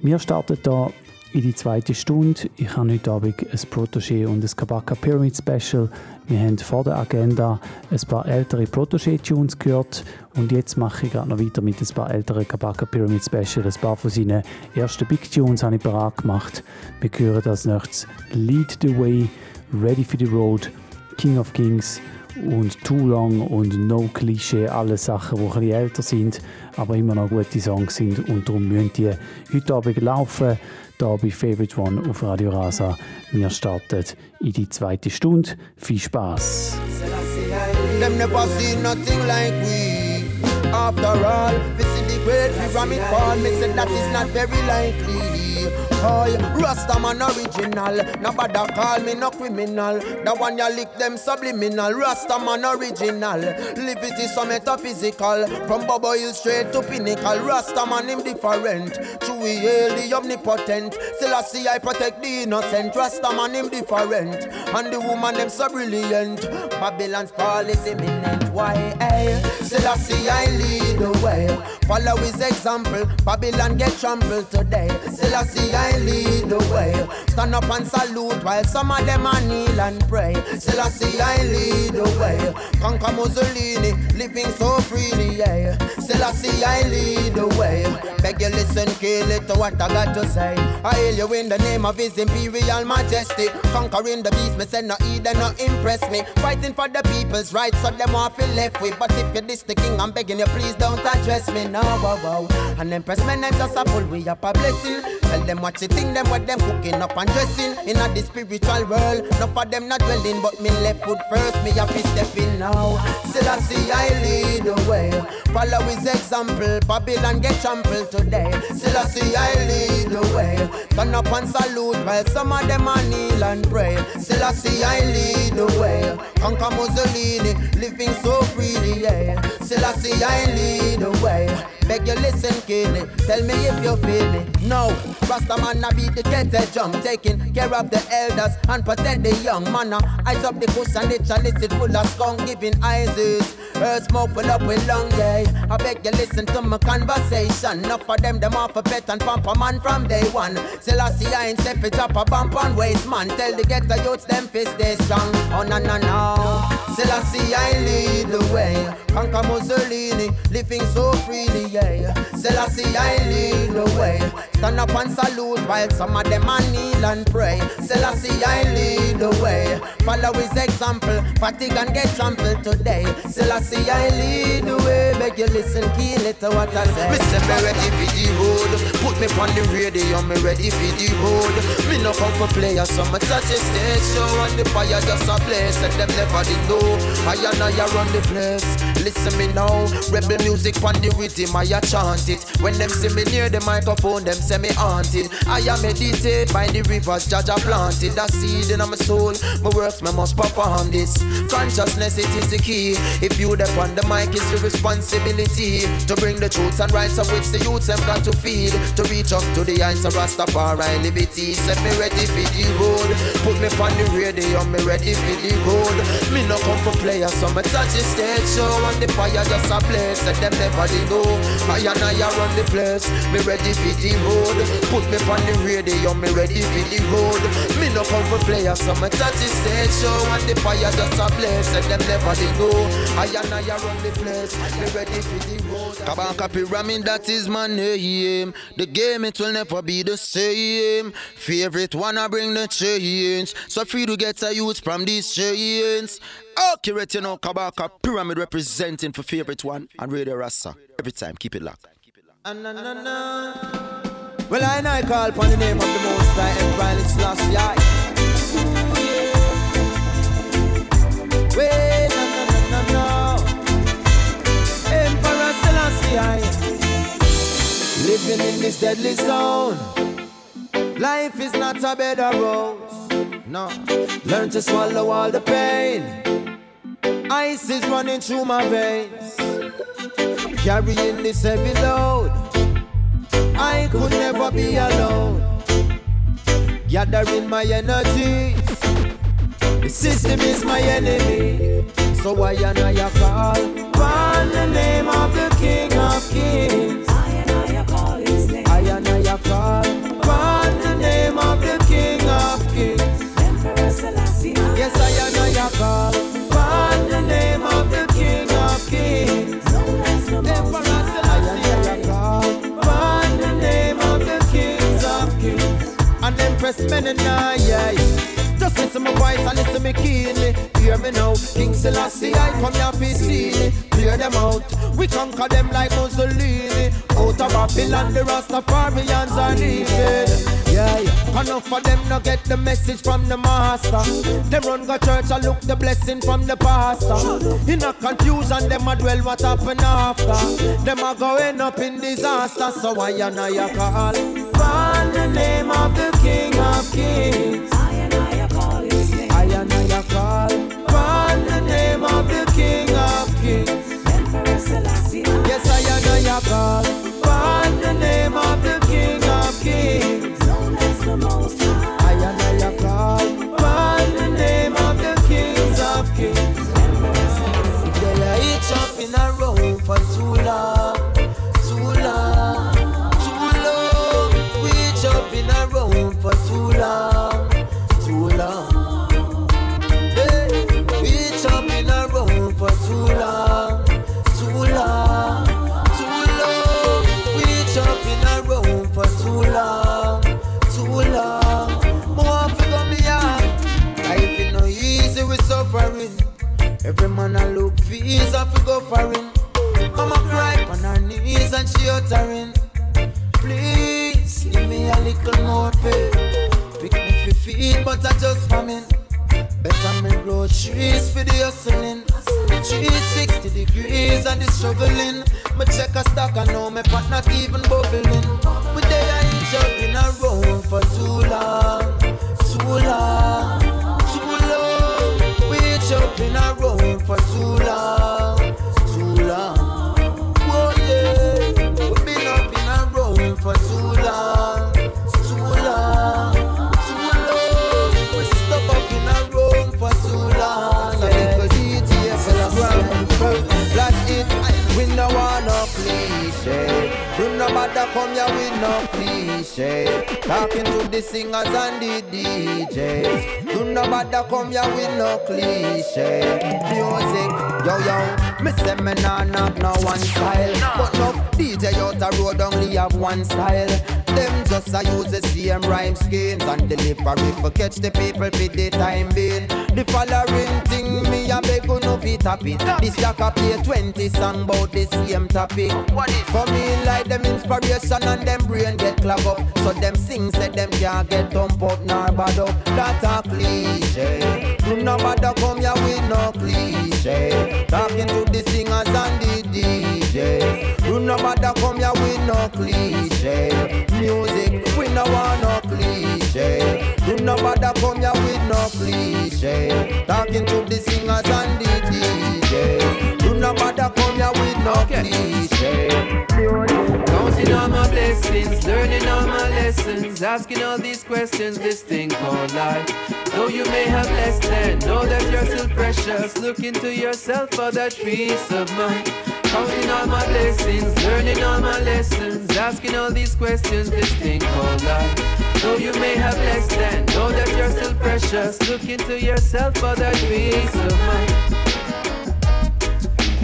Wir starten hier in die zweite Stunde. Ich habe heute Abend ein Protégé und ein Kabaka Pyramid Special. Wir haben vor der Agenda ein paar ältere Protégé-Tunes gehört und jetzt mache ich gerade noch weiter mit ein paar älteren Kabaka Pyramid Special. Ein paar von seinen ersten Big Tunes habe ich parat gemacht. Wir hören als nächstes Lead the Way, Ready for the Road, King of Kings und Too Long und No Cliché, alle Sachen, die ein bisschen älter sind, aber immer noch gute Songs sind und darum müssen die heute Abend laufen, hier bei Favorite One auf Radio Rasa. Wir starten in die zweite Stunde. Viel Spaß! Them never see nothing like we. After all, this is the great pyramid fall. Me said that is not very likely. Boy, Rasta man original. Nobody call me no criminal. The one you lick them subliminal. Rasta man original. Liberty so metaphysical. From Bobo Hill straight to Pinnacle. Rasta man him different. We the omnipotent. Still I see I protect the innocent. Rasta man him different. And the woman them so brilliant. Babylon's fall is imminent. Why? Hey, still I see I lead the way. Follow his example. Babylon get trampled today. Still I see lead the way. Stand up and salute while some of them are kneel and pray. Still I see I lead the way. Conquer Mussolini, living so freely, yeah. Still I see I lead the way. Beg you listen, kill it to what I got to say. I hail you in the name of His Imperial Majesty. Conquering the beast, me say no eat, they no impress me. Fighting for the people's rights, so them want feel left with. But if you're this the king, I'm begging you, please don't address me now, wow, wow. And them press men and just a pull we up a blessing. Tell them what you think, them what them cooking up and dressing. In a the spiritual world, no for them not dwelling, but me left foot first, me have to step in now. Still I see I lead the way. Follow his example, Babylon get trampled today. Still I see I lead the way. Turn up and salute while some of them are kneel and pray. Still I see I lead the way. Conquer Mussolini, living so freely, yeah. Still I see I lead the way. Beg you listen, it. Tell me if you feel it. No, Rasta man I beat the kettle drum, taking care of the elders and protect the young man. Uh, eyes up the and the chalice it full of skunk, giving eyes. Earth smoke full up with long day. I beg you listen to my conversation. Enough for them, them off a pet and pump a man from day one. Still I ain't it up a bump on waste man. Tell the ghetto youths them fist stay strong. Oh no no no. Still I lead the way. Conquer Mussolini, living so freely, yeah. See I lead the way. Stand up and salute while some of them are kneel and pray. Selassie, I lead the way. Follow his example, fatigue and get trampled today. Selassie, I lead the way. Beg you listen, it to what I say. Me say me ready for the road. Put me on the radio, me ready for the road. Me no come for players, so me touch the stage show and the fire just a blaze. And them never did know. I and I run the place. Listen me now. Rebel music on the rhythm, I a chant it. When them see me near the microphone, them say me haunted. I am meditate by the rivers, Jaja planted. That seed in my soul. My works, me must perform this. Consciousness, it is the key. If you dep on the mic, it's your responsibility to bring the truths and rights of which the youths have got to feed. To reach up to the heights of Rastafari liberty. Set me ready for the road. Put me on the radio, me ready for the road. Me no come for players, so me touch the stage show and the fire just a blaze. Let them never know. I and I run the place. Me ready for the road. Put me on the radio, me ready for the road. Me no come for players, so me touch the stage show and the fire just a blaze. Let them never they know. I and I run the place. Me ready for the road. Kabaka pyramid, that is my name. The game, it will never be the same. Favorite one, I bring the change. So free to get a youth from these chains. Accurate, you know, Kabaka pyramid representing for favorite one and Radio Rasa. Every time, keep it locked. Well, I know I call upon the name of the Most High Emperor Selassie. Wait, no, no, no, no, no. Emperor Selassie. Living in this deadly zone. Life is not a bed of rose. No. Learn to swallow all the pain. Ice is running through my veins. Carrying this heavy load. I could never be alone. Gathering my energies. The system is my enemy. So why and I call upon the name of the King of Kings. Impress men and I, uh, yeah. Listen my voice and listen me keenly. Hear me now, King Selassie, I come here to see me. Clear them out, we conquer them like Mussolini. Out of Babylon, the Rastafarians are leaving. Yeah, yeah. Enough of them no get the message from the master. Them run go church and look the blessing from the pastor. In a confusion, them a dwell what happen after. Them a going up in disaster. So why you know you call? Call the name of the King of Kings. Yes, I and I call. And them questions, this thing called life. Though you may have less than, know that you're still precious. Look into yourself for that peace of mind. Counting all my blessings, learning all my lessons, asking all these questions, this thing called life. Though you may have less than, know that you're still precious. Look into yourself for that peace of mind.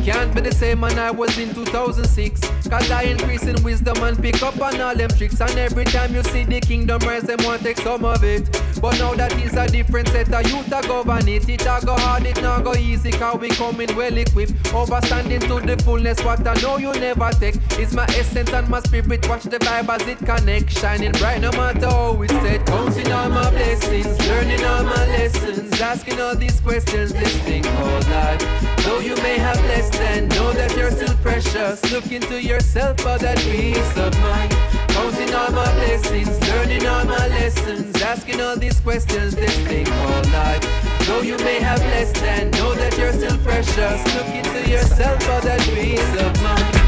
Can't be the same man I was in 2006. Cause I increase in wisdom and pick up on all them tricks. And every time you see the kingdom rise, them want take some of it. But now that is a different set of youth to govern it. It a go hard, it not go easy. Cause we coming well equipped. Overstanding to the fullness. What I know you never take. Is my essence and my spirit. Watch the vibe as it connect. Shining bright no matter how it's set. Counting all my blessings. Learning all my lessons. Asking all these questions. This thing called life. Though you may have less than, know that you're still precious. Look into yourself for that peace of mind. Counting all my blessings, learning all my lessons, asking all these questions, this thing called life. Though you may have less than, know that you're still precious. Look into yourself for that peace of mind.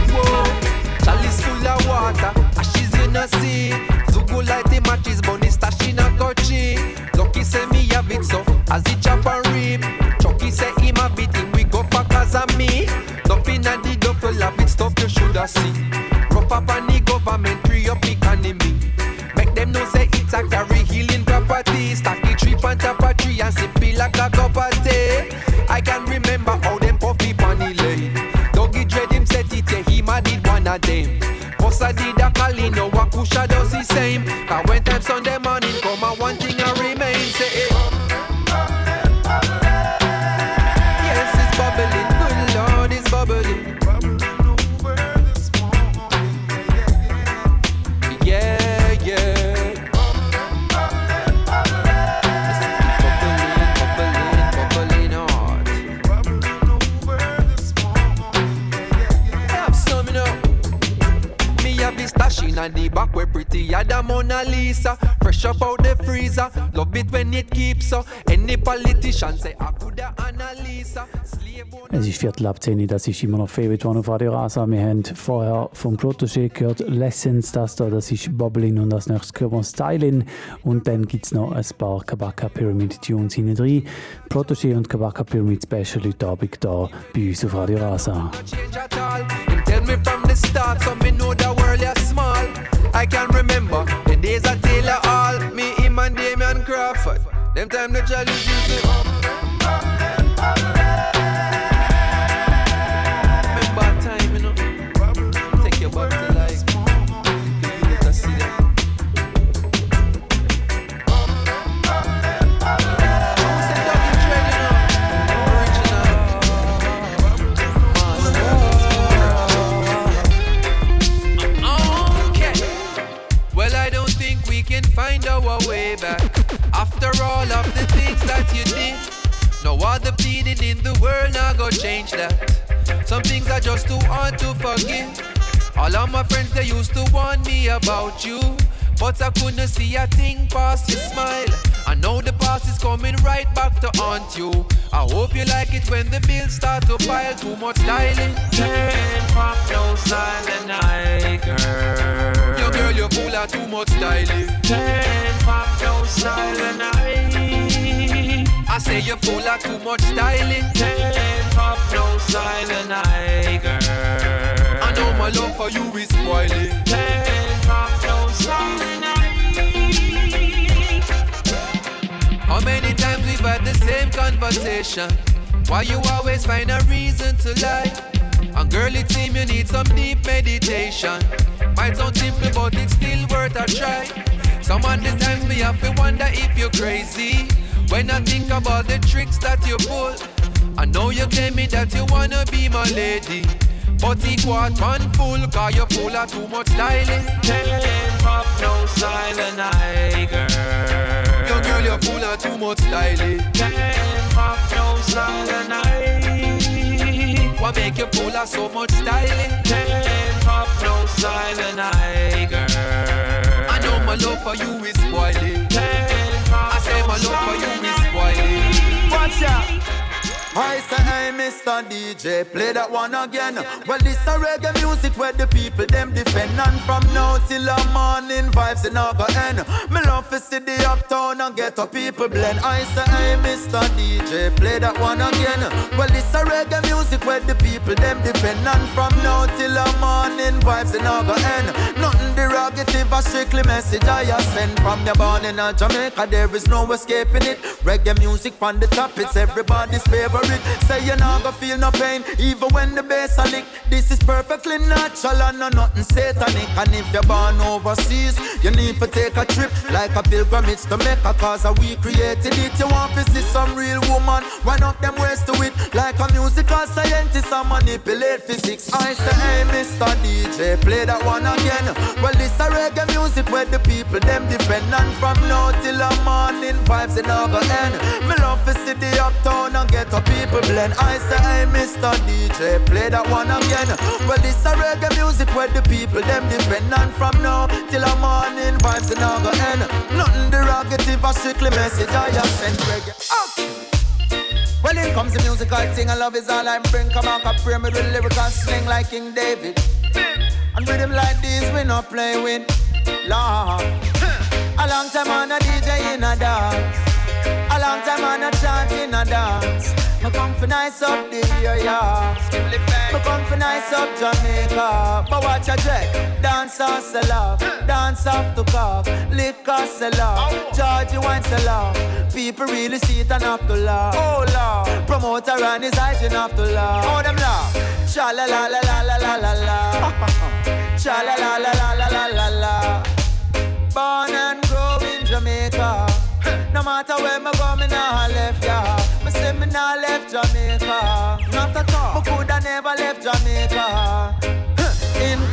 Viertel ab 10, das ist immer noch Favorite One auf Radio Rasa. Wir haben vorher vom Protégé gehört Lessons, das da, das ist Bubbling und als nächstes hören wir Styling. Und dann gibt es noch ein paar Kabaka Pyramid Tunes hinein drin. Protégé und Kabaka Pyramid Special heute Abend da bei uns auf Radio Rasa. all. Tell me from the start, so me know the world is small. I can remember the days at Taylor Hall, me, him and Damian Crawford. Them time the challenge used No other pleading in the world now go change that. Some things are just too hard to forgive. All of my friends they used to warn me about you, but I couldn't see a thing past your smile. I know the past is coming right back to haunt you. I hope you like it when the bills start to pile too much styling. Turn pop no silent night, girl. Yo, girl, you full of too much styling. Turn pop no silent night. I say you're full of too much styling. Turn pop no silent night, girl. I know my love for you is spoiling. Turn pop no silent night. How many times we've had the same conversation? Why you always find a reason to lie? And girl, it seems you need some deep meditation. Might sound simple, but it's still worth a try. Some of the times me have to wonder if you're crazy. When I think about the tricks that you pull, I know you tell me that you wanna be my lady. But he quite man full, cause you're full of too much styling. Turn pop no silent night, girl. Yo, girl, you're full of too much styling. Turn pop no silent night. What make you full of so much styling? Turn pop no silent night, girl. I know my love for you is spoiling. I say my love for you is spoiling. Watch out. I say, hey, Mr. DJ, play that one again. Well, this a reggae music where the people them defend. And from now till the morning, vibes in go end. Me love to see the uptown and get a people blend. I say, hey, Mr. DJ, play that one again. Well, this a reggae music where the people them defend. And from now till the morning, vibes in go end. Nothing derogative, a strictly message I send. From your born in Jamaica, there is no escaping it. Reggae music from the top, it's everybody's favorite. Say you're not gonna feel no pain, even when the bass a lick. This is perfectly natural and no nothing satanic. And if you're born overseas, you need to take a trip like a pilgrimage to Mecca, cause we created it. You want to see some real woman, wind up them waist to it. Like a musical scientist, I manipulate physics. I say, hey, Mr. DJ, play that one again. Well, this a reggae music where the people them defend. And from now till the morning, vibes in our end. Me love to see the uptown and get up people blend. I say, hey, Mr. DJ, play that one again. Well, this a reggae music where the people them defend. And from now till the morning, vibes and in our end. Nothing derogative, a strictly message I have sent reggae. Okay. Well, in comes the musical thing, and love is all I bring. Come on, I pray me with lyrical sling like King David. And rhythm like this, we not play with. Lord. A long time on a DJ in a dance. A long time I'm not chanting a dance. I come for nice up the area. I come for nice up Jamaica. But watch a check. Dance or sell off. Dance off to cup. Liquor sell off. Georgie wine sell off. People really see it and have to laugh. Oh, Lord. Promoter and his hygiene have to laugh. Oh, them laugh. Cha la la la la la la la la. Cha la la la la la la la. Born and grow in Jamaica matter where me go, me nah left ya. Me say me nah left Jamaica. Not at all. Me coulda never left Jamaica.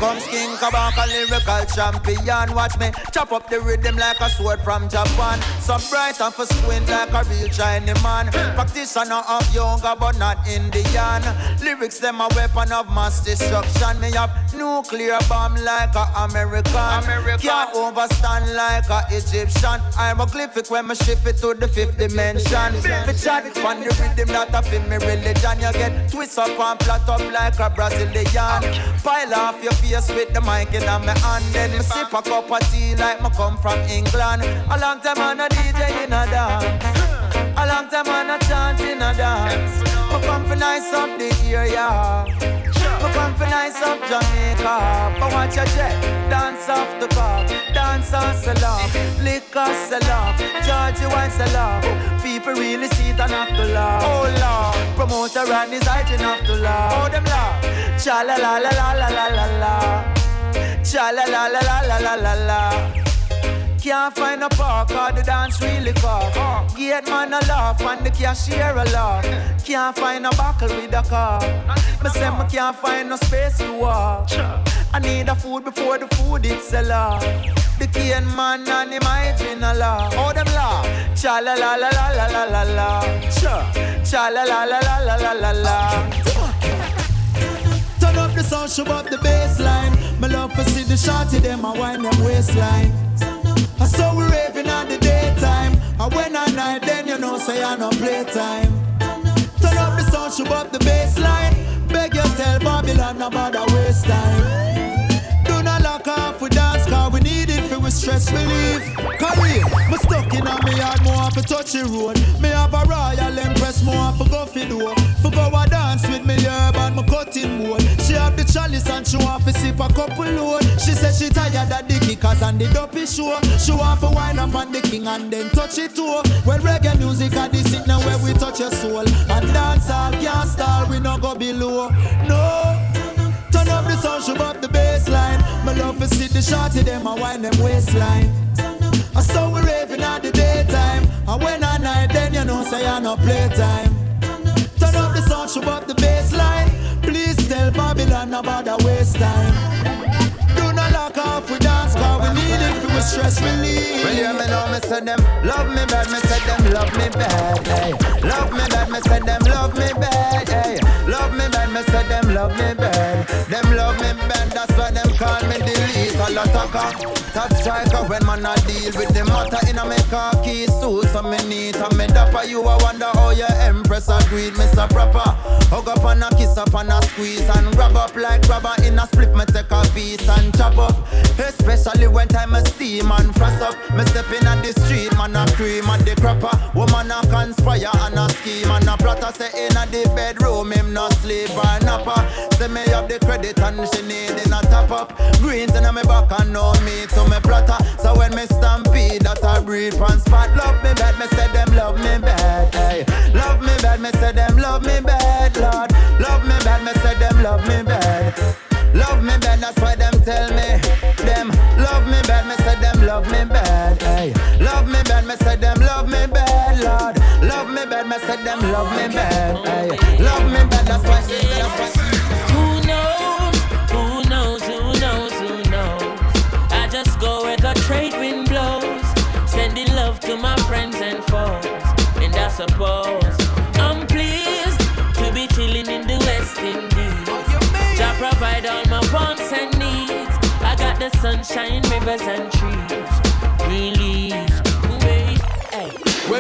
Comes King Kabaka, lyrical champion. Watch me chop up the rhythm like a sword from Japan. So bright and for squint like a real Chinese man. Practitioner of yoga, but not Indian. Lyrics them a weapon of mass destruction. Me have nuclear bomb like a American. American. Can't overstand like a Egyptian. I'm a glyphic when me shift it to the fifth dimension. Fi chat on the rhythm that a me religion. You get twist up and flat up like a Brazilian. Pile off your face with the mic in my hand. Then me sip a cup of tea like me come from England. A long time on a DJ in a dance. A long time on a chant in a dance. Me come for nice up the area. Me come for nice up Jamaica. But watch your jet, dance off the car, dance on off, liquor off, Georgie wine off. People really see it and have to laugh. Oh Lord, promoter and his height enough to laugh. Oh them laugh. Cha la la la la la la la la. Cha la la la la la la la la. Can't find a park or the dance really cock. Gate man a laugh and the cashier a laugh. Can't find a buckle with a car. Me say me can't find no space to walk. I need a food before the food it sell off. The cane man and him hygiene a laugh. Oh them laugh. Cha la la la la la la la la. Cha la la la la la la la la. Turn up the sound, show up the bassline. My love for see the shorty, them a wine them waistline. I saw we raving on the daytime. And when I night, then you know, say I no playtime. Turn up the sound, show up the bassline. Beg you tell Babylon about the waste time. Stress relief. Career, me stuck in a me yard, more for touch road. Me have a royal empress, more for go for door. For go a dance with me herb and me cutting board. She have the chalice and she want to sip a couple load. She said she tired of the kickers and the dopey show. She want to wind up on the king and then touch it too. Well, reggae music at this it now where we touch your soul. And dance all can't stall, we no go below. No. Turn up the sound, show up the bassline. My love for see the shorty, them a wind them waistline. I saw we raving at the daytime. And when I night, then you know say I no playtime. Turn up the sound, show up the bassline. Please tell Babylon about the waste time. Do not lock off with dance, we need it for stress relief. Well, you me know me say them love me bad, me say them love me bad. Hey. Love me bad, me say them love me bad. Hey. Love me bad, me say them love me bad. back up. Top striker when man a deal with the matter in a me khaki suit. So me neat and me dapper. You a wonder how your empress a do me proper. Hug up and a kiss up and a squeeze and grab up like rubber in a split. Me take a piece and chop up. Especially when time a steam and frost up. Me step in at the street, man a cream at the crapper. Woman a conspire and a scheme and a plotter. Say in at the bedroom, him not sleep or napper. Say me have the credit and she need in a top up. Greens in my back and know me to me plotter. So when me stampede, that I breathe on spot. Love me bad, me say them love me bad. Hey. Love me bad, me say them love me bad, Lord. Love me bad, me say them love me bad. Love me bad, that's why them tell me. Them love me bad, me say them love me bad. Hey. Love me bad, me say them love me bad, Lord. Love me bad, me say them love me bad. Hey. Love me bad, that's why she that's why suppose I'm pleased to be chilling in the West Indies. Jah provide all my wants and needs. I got the sunshine, rivers and trees. Wait,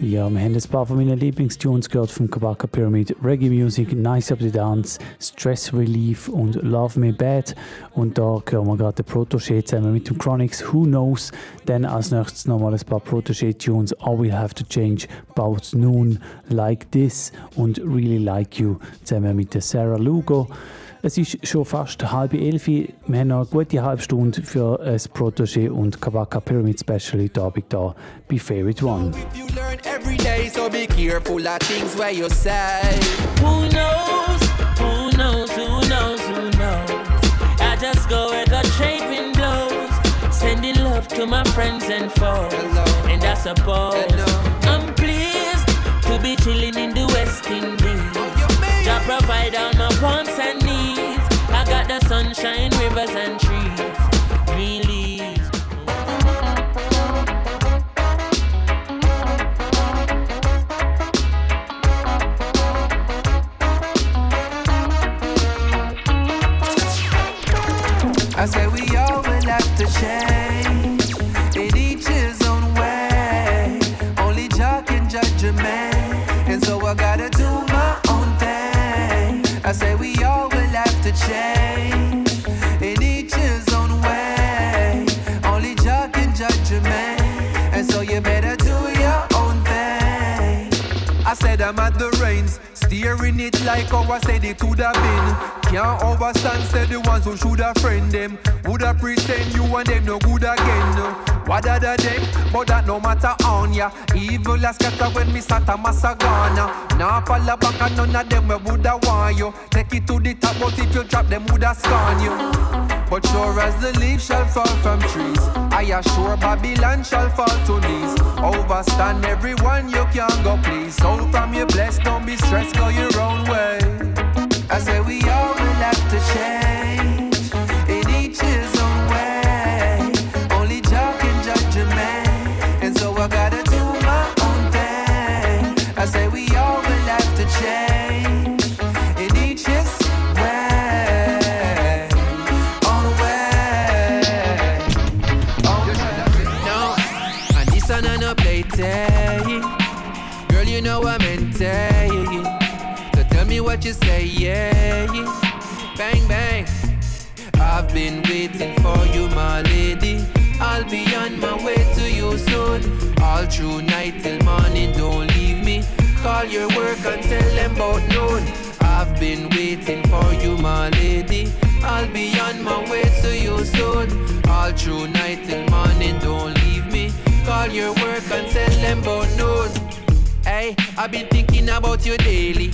Ja, wir haben ein paar von meinen Lieblingstunes gehört vom Kabaka Pyramid. Reggae Music, Nice Up the Dance, Stress Relief und Love Me Bad. Und da hören wir gerade den Protégé zusammen mit dem Chronics Who Knows. Dann als nächstes nochmal ein paar Protégé-Tunes. All Will Have to Change, About Noon, Like This und Really Like You zusammen mit der Sarah Lugo. Es ist schon fast halb elf. Wir haben noch eine gute halbe Stunde für ein Protégé und Kabaka Pyramid Special heute Abend da bei Favorite One. You learn every day, so be careful of things where you say. Who knows? Who knows? Who knows? Who knows? I just go where the trade wind blows. Sending love to my friends and foes. And I suppose I'm pleased to be chilling in the West Indies. Provide all my wants and needs. I got the sunshine, rivers and trees. Like I said it would have been. Can't overstand, said the ones who should have friend them. Woulda pretend you and them no good again. What other them? But that no matter on ya. Evil as scatter when me sat a massagana. Now fall back and none of them we woulda want you. Take it to the top, but if you drop them woulda scorn you. But sure as the leaves shall fall from trees, I assure Babylon shall fall to knees. Overstand everyone you can go please. So from your blessed, don't be stressed, go your own way. I say we all will have to change through night till morning, don't leave me. Call your work and tell them about noon. I've been waiting for you, my lady. I'll be on my way to you soon. All through night till morning, don't leave me. Call your work and tell them about noon. Hey, I've been thinking about you daily.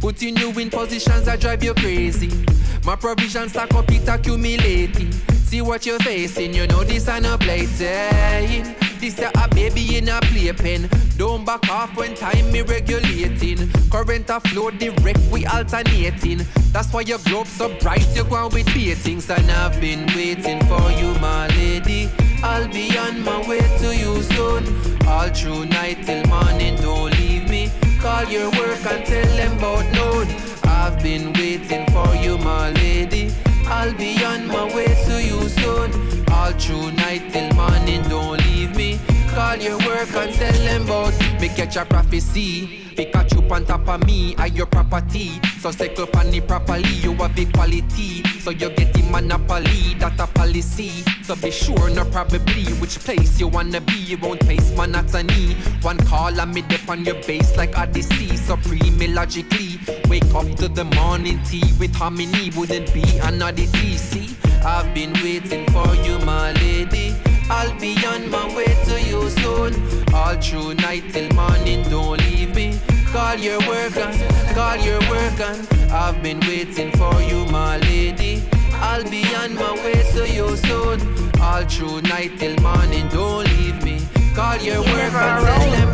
Putting you in positions that drive you crazy. My provisions stack up, it accumulating. See what you're facing, you know this ain't a plaything. This a, baby in a playpen. Don't back off when time me regulating. Current a flow direct, we alternating. That's why your globe so bright, you go on with beatings. And I've been waiting for you, my lady. I'll be on my way to you soon. All through night till morning, don't leave me. Call your work and tell them about noon. I've been waiting for you, my lady. I'll be on my way to you soon. All through night till morning, don't leave me. Call your work and tell them about me catch a prophecy. Pikachu on top of me, I your property. So cycle on it properly, you a big quality. So you get the monopoly, that a policy. So be sure, no probably, which place you wanna be. You won't face monotony. One call and me dip on your base like Odyssey. Supreme logically. Wake up to the morning tea with harmony. Wouldn't be an oddity. See, I've been waiting for you, my lady. I'll be on my way to you soon. All through night till morning, don't leave me. Call your work on, call your work on. I've been waiting for you, my lady. I'll be on my way to you soon. All through night till morning, don't leave me. Call your work on, tell them.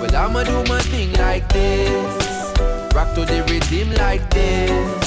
Well, I'ma do my thing like this. Rock to the rhythm like this.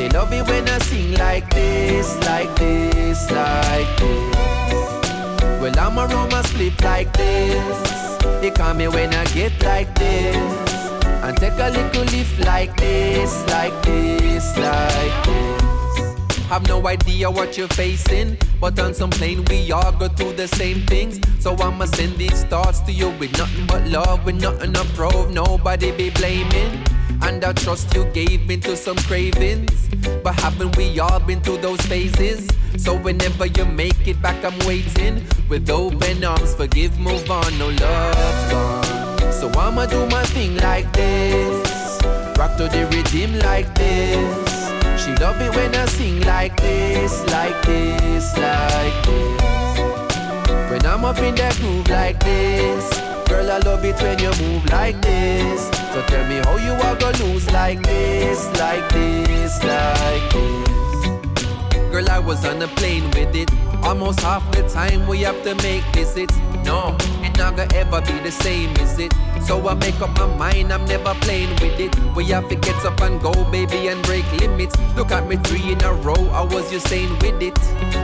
They love it when I sing like this, like this, like this. Well, I'm a Roma split like this. They call me when I get like this. And take a little lift like this, like this, like this. Have no idea what you're facing, but on some plane we all go through the same things. So I'ma send these thoughts to you with nothing but love, with nothing to prove, nobody be blaming. And I trust you gave me to some cravings. But haven't we all been through those phases? So whenever you make it back, I'm waiting with open arms. Forgive, move on, no love's gone. So I'ma do my thing like this. Rock to the rhythm like this. She love it when I sing like this, like this, like this. When I'm up in that groove like this. Girl, I love it when you move like this. So tell me how you are gonna lose like this, like this, like this. Girl, I was on a plane with it. Almost half the time we have to make visits. No, not gonna ever be the same, is it? So I make up my mind, I'm never playing with it. We have to get up and go, baby, and break limits. Look at me three in a row, I was you saying with it.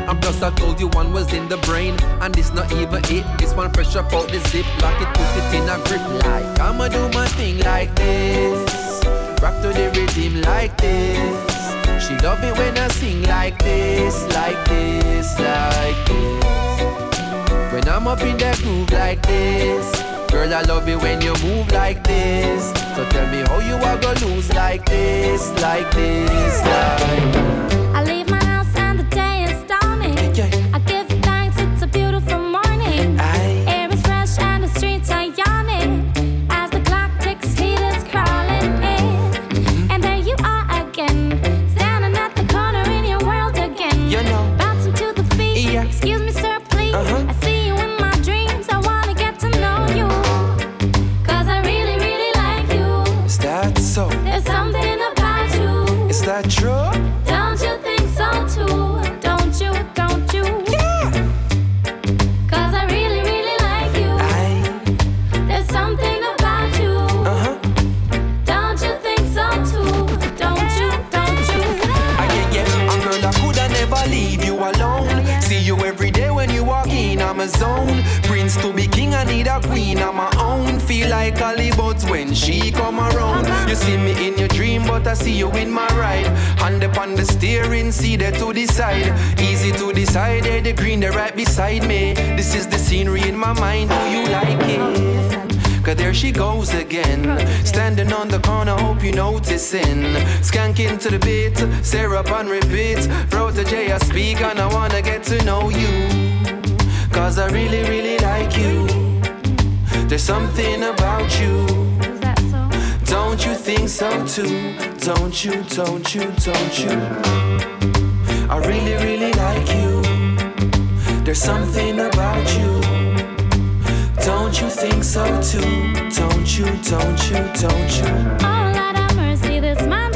And plus I told you one was in the brain, and this not even it. This one fresh up out the zip, lock it, put it in a grip like I'ma do my thing like this. Rock to the rhythm like this. She love it when I sing like this, like this, like this. I'm up in that groove like this. Girl, I love it when you move like this. So tell me how you are gonna lose like this, like this, like. I leave my house and the day is dawning. I zone. Prince to be king, I need a queen, I'm my own. Feel like a buds when she come around. You see me in your dream, but I see you in my ride. Hand upon the steering, see there to decide. Easy to decide, there the green, the right beside me. This is the scenery in my mind, do you like it? Cause there she goes again. Standing on the corner, hope you noticing. Skanking to the beat, syrup on repeat. Protoje, I speak and I wanna get to know you. Cause I really, really like you. There's something about you. Don't you think so too? Don't you, don't you, don't you? I really, really like you. There's something about you. Don't you think so too? Don't you, don't you, don't you? Oh, Lord have mercy, this man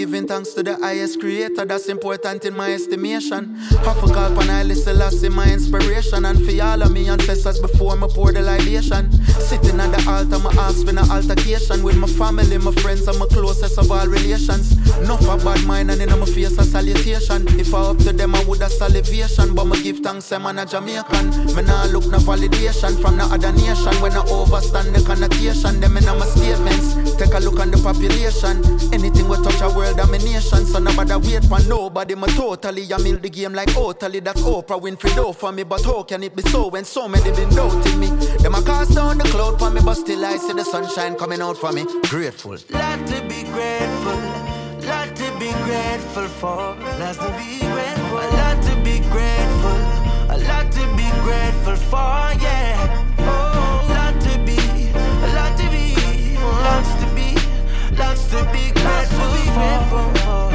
giving thanks to the highest creator. That's important in my estimation. Half a call pan I listen last in my inspiration. And for all of me ancestors before me pour the libation. Sitting at the altar, my ask for an altercation with my family, my friends, and my closest of all relations. Enough a bad mind and in a my face a salutation. If I up to them, I would have salivation. But me give thanks, I'm a Jamaican. Me nah look no validation from the other nation. When I overstand the connotation, them in my statements. Take a look on the population. Anything we touch a world domination. So nobody wait for nobody. Me totally, I milk the game like totally. That's Oprah Winfrey do for me. But how can it be so when so many been doubting me? Them a cast down the cloud for me, but still I see the sunshine coming out for me. Grateful. Lot to be grateful, grateful for, lot to be grateful, a lot to be grateful, a lot to be grateful for, yeah. Oh, lot to be, a lot to be, lots to be, lots to be grateful for.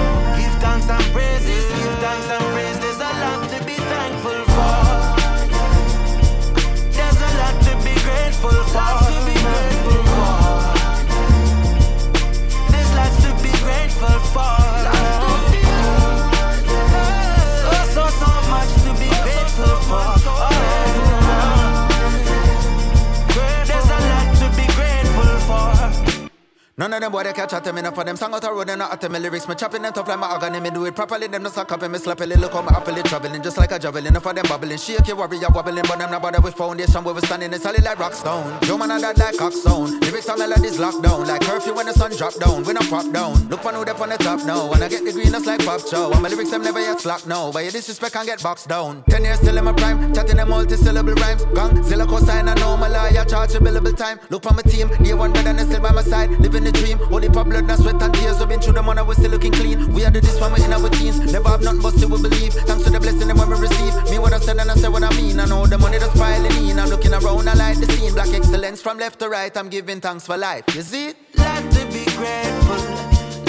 None of them boy they catch at me, enough for them song out the road and not at me lyrics. Me chopping them tough like my agony, me do it properly. Them no suck up and me slappily look on my happily traveling just like a javelin. Enough for them bubbling, shake your warrior wobbling, but them not bother with foundation where we standing. It's solid like rock stone. Yo man, I that like cockstone. Lyrics and melodies locked down like curfew when the sun drop down. We not pop down. Look for who they on the top now, and I get the green just like pop show. And my lyrics them never yet slack no, but your disrespect can get boxed down. Ten years still in my prime, chatting them multi-syllable rhymes. Gang, zilla cosign, I know my liar, charge a billable time. Look for my team, day one better than still by my side. Living the dream, holy pop blood, and sweat and tears. We've been through the money, we still looking clean. We are the this one, we're in our teens. Never have nothing but still we believe. Thanks to the blessing them when we receive. Me what I said and I say what I mean. I know the money that's piling in. I'm looking around, I like the scene. Black excellence from left to right. I'm giving thanks for life. You see? Lot to be grateful,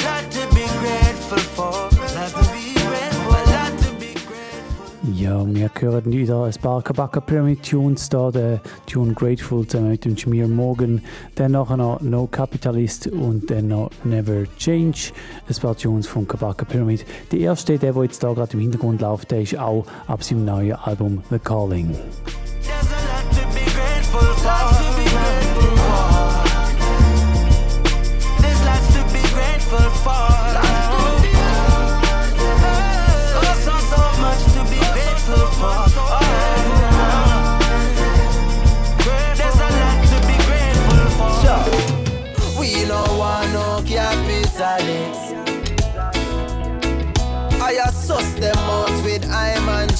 lot to be grateful for, Ja, wir hören wieder ein paar Kabaka Pyramid Tunes, da der Tune Grateful zusammen mit dem Jamir Morgan, dann noch No Capitalist und dann noch Never Change, ein paar Tunes von Kabaka Pyramid. Der erste, der, der jetzt da gerade im Hintergrund läuft, der ist auch ab seinem neuen Album The Calling.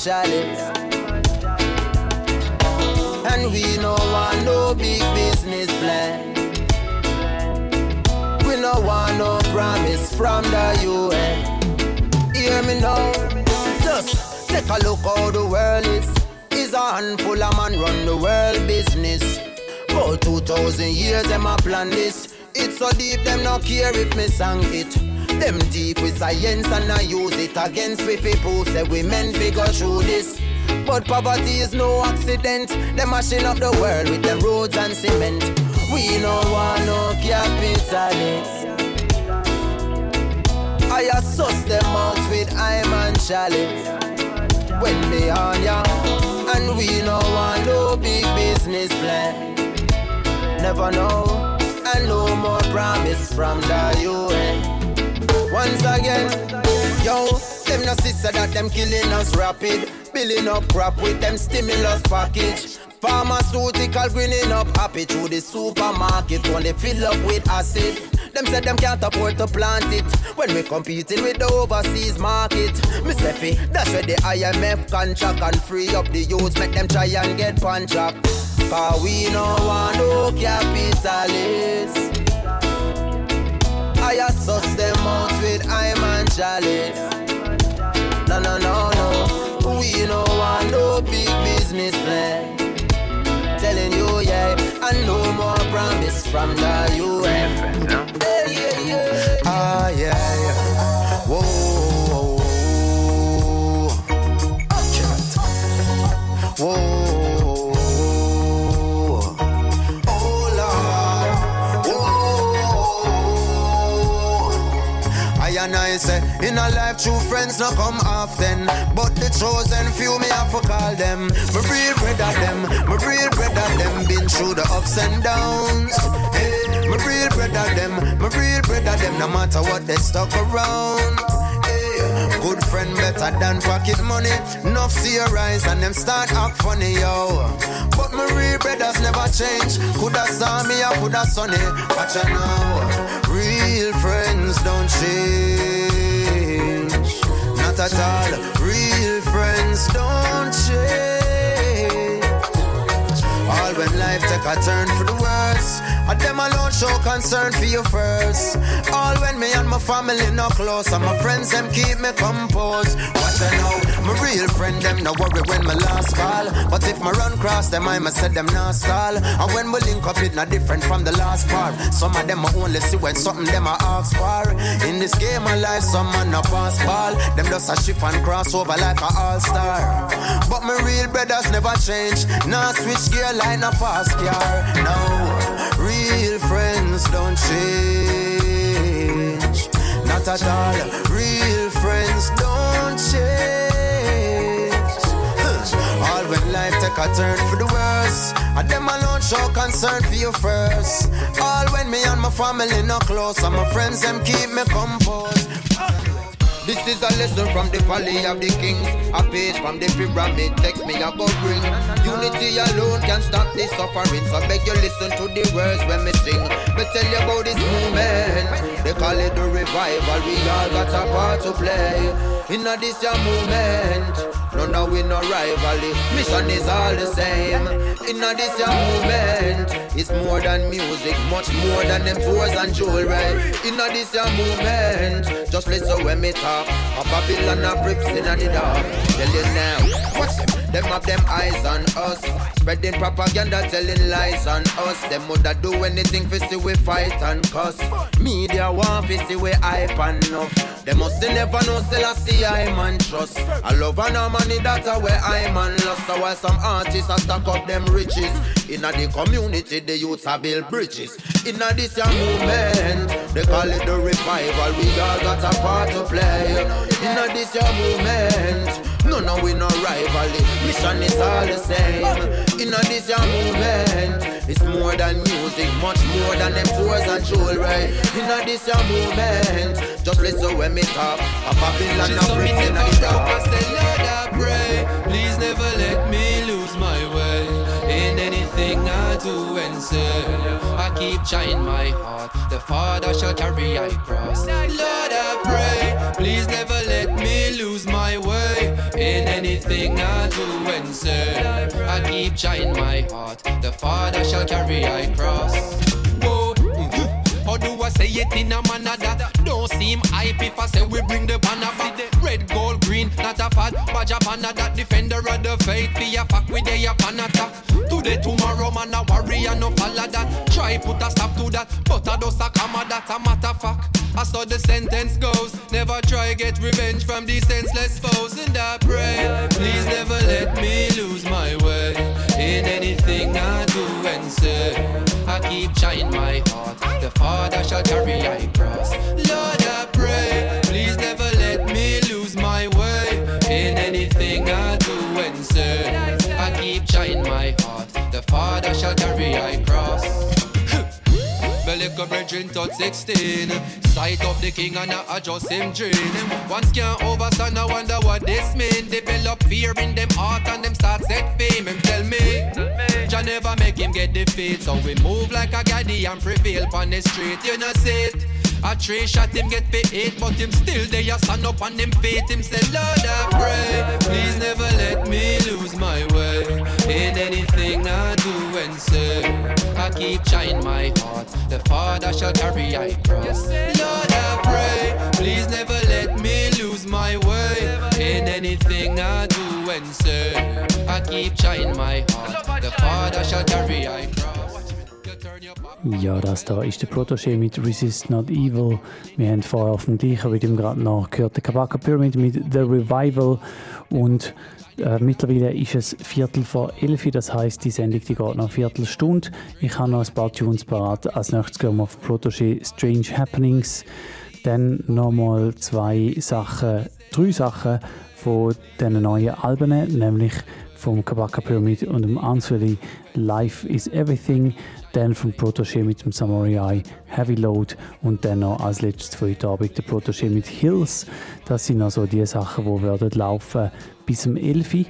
And we no want no big business plan. We no want no promise from the UN. Hear me now. Just take a look how the world is. Is a handful of man run the world business. About 2,000 years them a plan this. It's so deep them no care if me sang it. Them deep with science and I use it against we people say we men go through this. But poverty is no accident. Them mashing up the world with them roads and cement. We no want no capitalist. I assess them out with I'm and chalice. When they on ya, and we no want no big business plan. Never know, and no more promise from the UN. Once again, yo, them no sister that them killing us rapid. Billing up crap with them stimulus package. Pharmaceutical greening up happy through the supermarket only fill up with acid. Them said them can't afford to plant it when we competing with the overseas market. Say fi, that's where the IMF contract and free up the youths, make them try and get contract. Cause we no want no capitalists. I assess them out with I'm and chalice. No, no, no, no. We no want no big business plan. Telling you, yeah, and no more promise from the UN. Yeah, yeah, yeah. Ah, yeah, yeah. Whoa, whoa, whoa. Whoa. In a life, true friends not come often. But the chosen few, me have to call them. My real brother them, my real brother them. Been through the ups and downs. Hey, my real brother them, my real brother them. No matter what they stuck around. Good friend better than pocket money. Enough see your eyes and them start act funny, yo. But my real brothers never change. Coulda saw me, I coulda sunny. Watch out now. Real friends don't change. At all. Real friends don't change. All when life take a turn for the worse. And them alone show concern for you first. All when me and my family no close. And my friends them keep me composed. What I know, my real friend them no worry when my last call. But if my run cross them, I must say them not stall. And when we link up, it not different from the last part. Some of them I only see when something them I ask for. In this game of life, some man no pass ball. Them just a shift and cross over like a all star. But my real brothers never change. Nah switch gear like a fast car. No, real friends don't change. Not at all. Real friends don't change. All when life take a turn for the worse. And them alone show concern for you first. All when me and my family no close. And my friends them keep me composed. This is a lesson from the valley of the kings. A page from the pyramid. Text me a go bring. Unity alone can stop this suffering. So beg you listen to the words when me sing. Me tell you about this movement. They call it the revival. We all got a part to play. In a this your movement. No, no, we no rivalry. Mission is all the same. In a this your movement. It's more than music, much more than them tours and jewelry. In a this your movement. Just listen when me talk. A Babylon a brips in a the dark. Tell you now. Watch them. Them have them eyes on us. Spreading propaganda, telling lies on us. Them woulda do anything for see we fight and cuss. Media want to see we hype enough. They must never know still I see I man trust. I love and that a where I man lost. So while some artists a stack up them riches. In the community, the youths a build bridges. In this young movement, they call it the revival. We all got a part to play. In this young movement. No, no, we no rivalry. Mission is all the same. In this young movement, it's more than music, much more than them tours and jewelry. In a this young movement, just listen when me talk. A Babylon a brings in the. I say, Lord, I pray, please never let me lose my way in anything I do and say. I keep trying my heart, the Father shall carry I cross. Lord, I pray, please never let me lose my way in anything I do and say. I keep trying my heart, the Father shall carry I cross. Or do I say it in a manner that don't seem hype if I say we bring the banner back? Red, gold, green, not a fad. Badge a banner that defender of the faith. Be a fuck with a upon attack. Today, tomorrow, man, a warrior, no follow that. Try put a stop to that, but I just a comma that a matter fact. I saw the sentence goes. Never try get revenge from these senseless foes. And I pray, please never let me lose my way in anything I do and say. I keep trying my heart. The Father shall carry I cross. Lord, I pray, please never let me lose my way in anything I do and say. I keep trying my heart. The Father shall carry I cross. Go brethren touch 16 Sight of the king and I adjust him dream. Once can't overstand, I wonder what this mean. Develop fear in them heart and them start set fame. Him tell me, Jah never make him get defeat. So we move like a gaddy and prevail on the street. You know see it a three shot him get eight, but him still they there. Stand up on him feet. Him say, Lord, I pray, please never let me lose my way in anything I do and say. I keep trying my heart. The Father shall carry I cross. Lord, I pray, please never let me lose my way in anything I do and say. I keep trying my heart. The Father shall carry I cross. Ja, das da ist der Protégé mit Resist Not Evil. Wir haben vorher auf dem gleichen Rhythm gerade noch gehört, der Kabaka Pyramid mit The Revival. Und äh, mittlerweile ist es Viertel vor elf, das heißt die Sendung die geht noch eine Viertelstunde. Ich habe noch ein paar Tunes parat. Als nächstes gehen wir auf Protégé Strange Happenings. Dann nochmal zwei Sachen, drei Sachen von diesen neuen Alben, nämlich vom Kabaka Pyramid und dem Answeri Life is Everything, dann vom Protégé mit dem Samurai Heavy Load und dann noch als letztes für heute Abend der Protégé mit Hills. Das sind also die Sachen, die werden laufen bis zum 11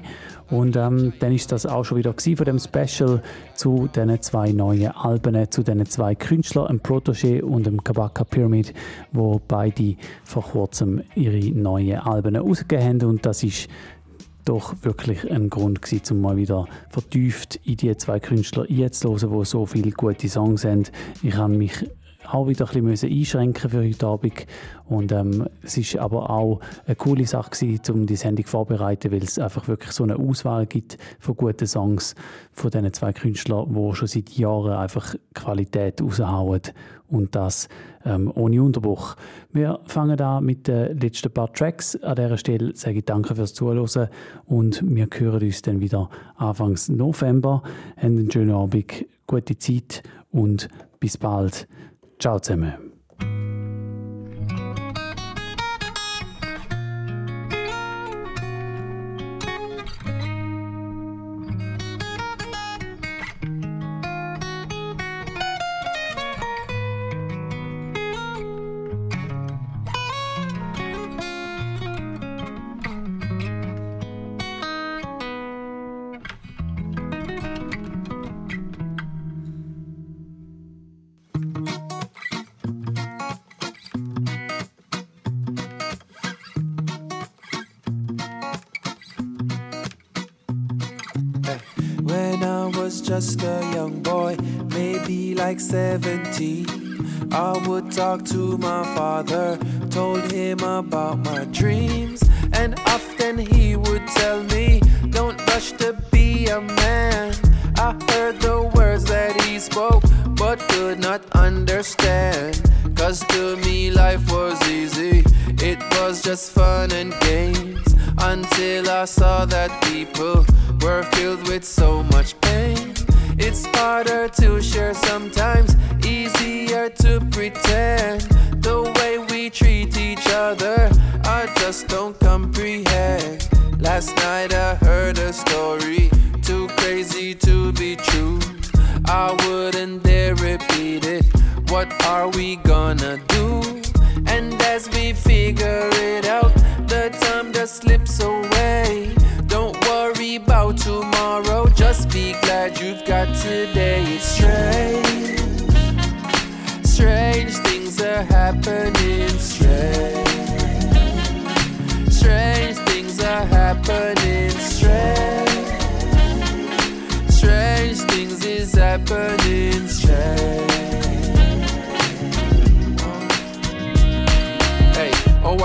und ähm, dann ist das auch schon wieder von dem Special zu diesen zwei neuen Alben, zu diesen zwei Künstlern, dem Protégé und dem Kabaka Pyramid, wo beide vor kurzem ihre neuen Alben rausgegeben haben. Und das ist doch wirklich ein Grund gewesen, um mal wieder vertieft in die zwei Künstler einzuhören, wo so viele gute Songs haben. Ich habe mich auch wieder ein bisschen einschränken für heute Abend. Und ähm, es ist aber auch eine coole Sache gewesen, um die Sendung vorzubereiten, weil es einfach wirklich so eine Auswahl gibt von guten Songs von diesen zwei Künstlern, die schon seit Jahren einfach Qualität raushauen und das ähm, ohne Unterbruch. Wir fangen an mit den letzten paar Tracks. An dieser Stelle sage ich danke fürs Zuhören und wir hören uns dann wieder Anfangs November. Haben einen schönen Abend, gute Zeit und bis bald. Ciao zusammen. I would talk to my father, told him about my dreams, and often he would tell me, Don't rush to be a man. I heard the words that he spoke, but could not understand. Cause to me, life was easy, it was just fun and games. Until I saw that people were filled with so much pain. It's harder to share Last night I heard a story, too crazy to be true. I wouldn't dare repeat it. What are we gonna do? And as we figure it out, the time just slips away. Don't worry about tomorrow, just be glad you've got today.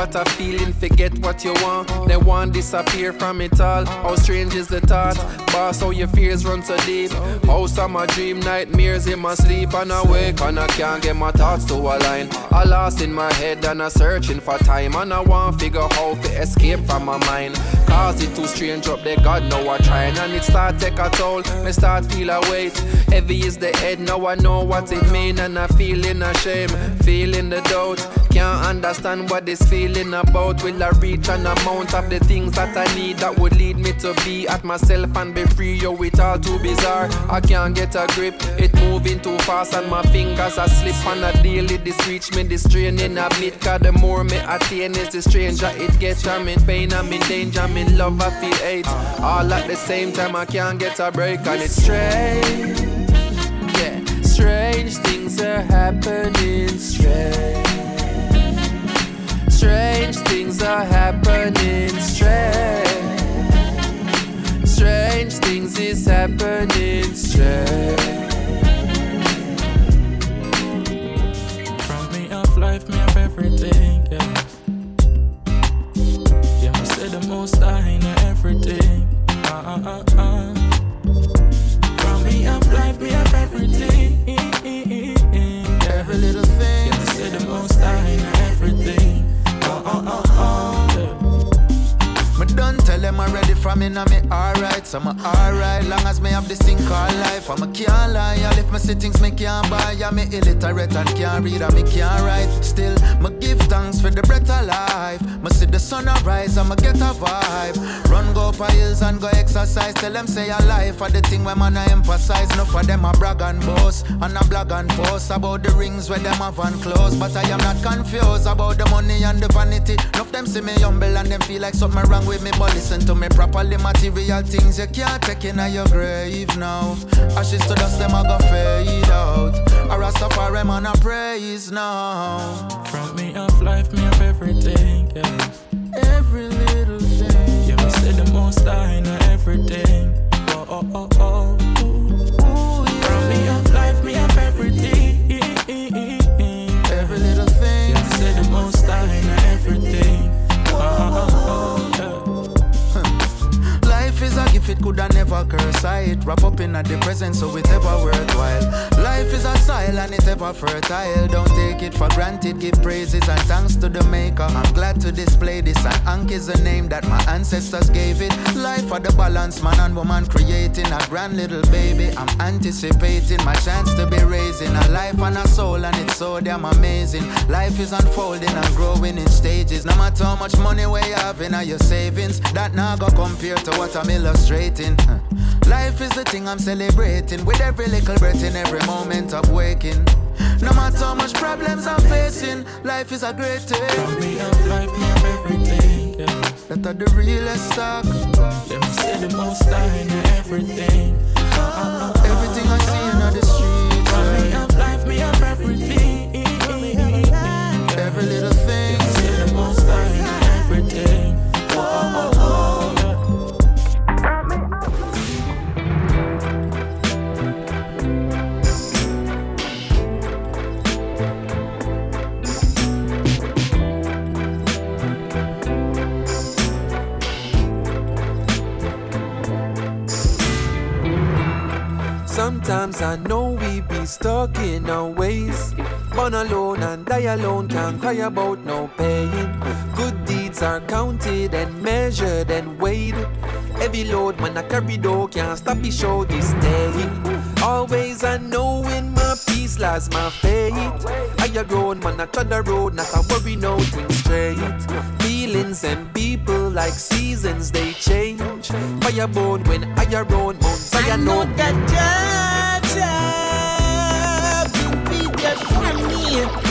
What a feeling, forget what you want. Then one disappear from it all. How strange is the thought? Boss, how your fears run so deep. How some a dream nightmares in my sleep and I wake and I can't get my thoughts to align. I lost in my head and I searching for time and I want figure how to escape from my mind. Cause it too strange up there, God know I trying and it start take a toll. Me start feel a weight. Heavy is the head, now I know what it mean and I feeling ashamed, feeling the doubt. Can't understand what this feeling about. Will I reach an amount of the things that I need that would lead me to be at myself and be free? Yo, it all too bizarre. I can't get a grip. It moving too fast and my fingers are slip on a daily. This reach me, this training a bit. Cause the more me attain is the stranger it gets. I'm in pain, I'm in danger, I'm in love, I feel hate. All at the same time, I can't get a break and it's strange. Yeah, strange things are happening. Strange. Strange things are happening. Strange. Strange things is happening. Strange. From me of life, me of everything, yeah. Yeah, me say the most high in everything. Ah, ah, ah, ah. From me of life, me of everything. Every little thing. Yeah, me say the most high in everything. Oh, oh, oh, oh. Man, tell them I'm ready from in me alright. So I'm alright, long as me have this thing called life. I'm a can't lie, all if me see things me can't buy. Yeah, me illiterate and can't read and me can't write. Still, me give thanks for the breath of life. Me see the sun arise, I'ma get a vibe. Run go up hills and go exercise. Tell them say a life for the thing where man I emphasize. No for them a brag and boast and a blog and post about the rings where them have and close. But I am not confused about the money and the vanity. Enough them see me humble and them feel like something wrong with me. But listen to me properly, material things you can't take in your grave now. Ashes to dust, them a go fade out. A Rastafari man a praise now. From me of life, me of everything, yeah. Every little thing. Yeah, me say the most I know everything. Oh, oh, oh, oh. It could have never curse I it. Wrap up in at the present, so it's ever worthwhile. Life is a soil and it's ever fertile. Don't take it for granted, give praises and thanks to the maker. I'm glad to display this, and Ankh is the name that my ancestors gave it. Life for the balance, man and woman creating a grand little baby. I'm anticipating my chance to be raising a life and a soul, and it's so damn amazing. Life is unfolding and growing in stages. No matter how much money we have in your savings, that now go compare to what I'm illustrating. Huh. Life is the thing I'm celebrating with every little breath in every moment of waking. No matter how much problems I'm facing, life is a great thing. Me of life, me of everything, yeah. That are the realest talk. Them say the most I everything. Everything I see I know we be stuck in our ways. Born alone and die alone, can't cry about no pain. Good deeds are counted and measured and weighed. Heavy load, man, I carry though, can't stop the show this day. Always I know in my peace lies my faith. I a grown man, I tread the road, not a worry, no things straight. Feelings and people like seasons, they change. Fire bone when I around Mount I know that for me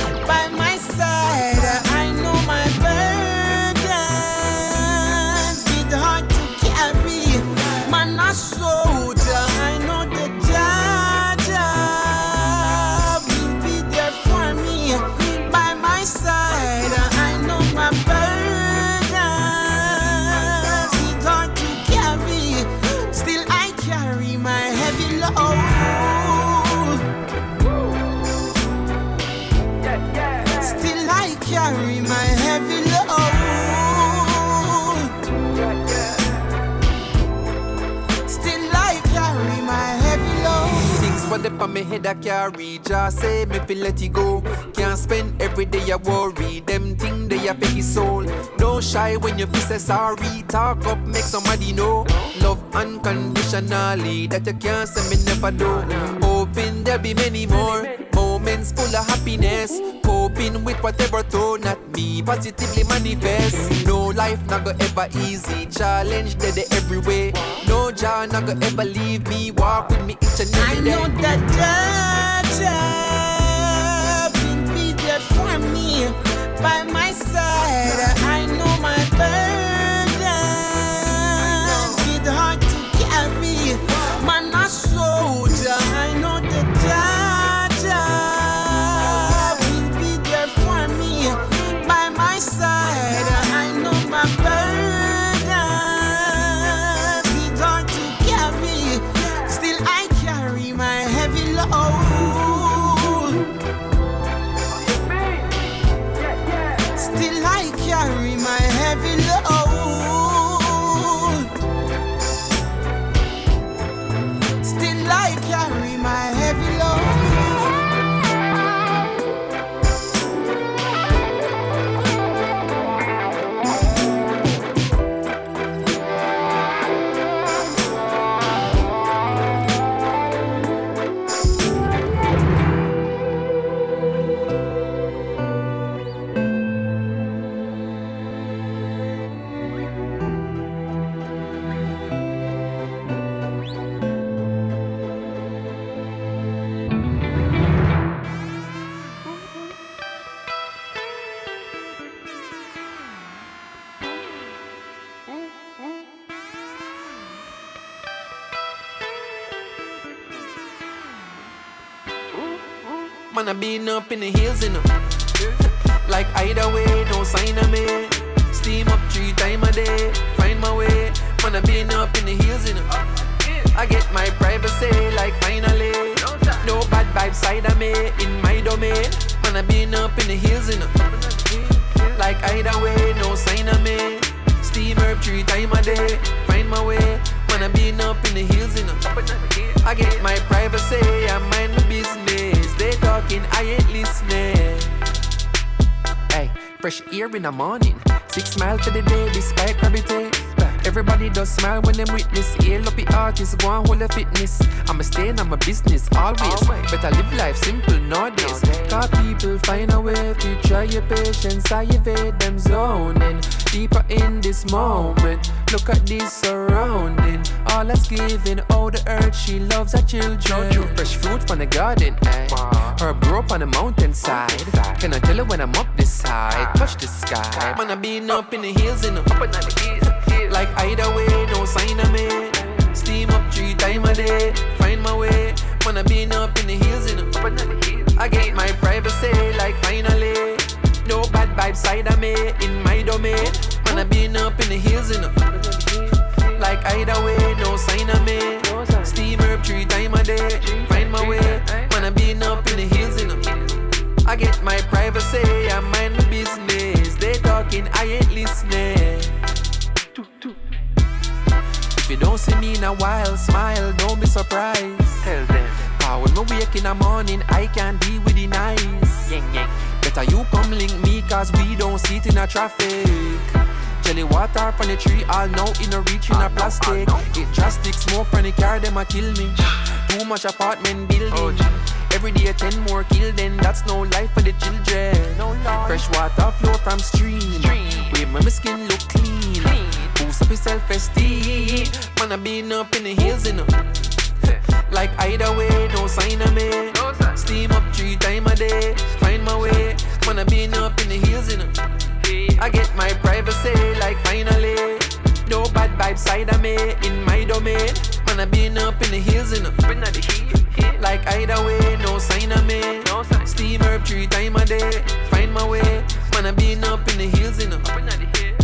up on me head I carry Just say me feel let it go. Can't spend every day I worry Them thing they a his soul. Don't shy when you feel say sorry Talk up make somebody know. Love unconditionally That you can't say me never do. Hoping there'll be many more Moments full of happiness. Coping with whatever thrown at me Positively manifest. No life not go ever easy. Challenge dead every way No joy not go ever leave me. Walk with me each and I every day. know that Jah will be there for me. By my Man, I been up in the hills, you know. like either way, no sign of me. Steam up three times a day, find my way. Man, I been up in the hills, you know. I get my privacy, like finally. No bad vibes side of me, in my domain. Man, I been up in the hills, you know. Like either way, no sign of me. Steam herb three times a day, find my way. Man, I been up in the hills, you know. I get my privacy, I. They talking, I ain't listening. Hey, fresh air in the morning. Six miles to the day, despite gravity. Everybody does smile when them witness. Hail up the artist, go and hold a fitness. I'ma stay in my business always. Better live life simple nowadays. Cause people find a way to try your patience. I evade them zoning. Deeper in this moment. Look at this surrounding. All that's giving. Oh, the earth, she loves her children. Fresh fruit from the garden. Eh? Herb grow up on the mountainside. Can I tell you when I'm up this side? Touch the sky. Man, I been up in the hills, you know. Like either way, no sign of me. Steam up three times a day, find my way. Man, I been up in the hills, you know. I get my privacy, like finally. No bad vibes side of me, in my domain. Man, I been up in the hills, you know. Like either way, no sign of me. Steam herb three times a day, find my way. Man, I been up in the hills, know. I get my privacy, I mind my business. They talking, I ain't listening. If you don't see me in a while, smile, don't be surprised. Tell them. Cause when we wake in the morning, I can't deal with the nice. Better you come link me, cause we don't sit in a traffic. Jelly water from the tree, all now in a reach in a plastic. It drastic smoke from the car, them a kill me. Too much apartment building. Every day ten more kill, then that's no life for the children. Fresh water flow from stream. Where my skin look clean. Boost up your self-esteem. Man, I been up in the hills, you know. Like either way, no sign of me. Steam up three times a day, find my way. Man, I been up in the hills, you know. I get my privacy, like finally. No bad vibes side of me, in my domain. Man, I been up in the hills, in the know. Like either way, no sign of me. No Steam herb three times a day, find my way. Man, I been up in the hills, you know.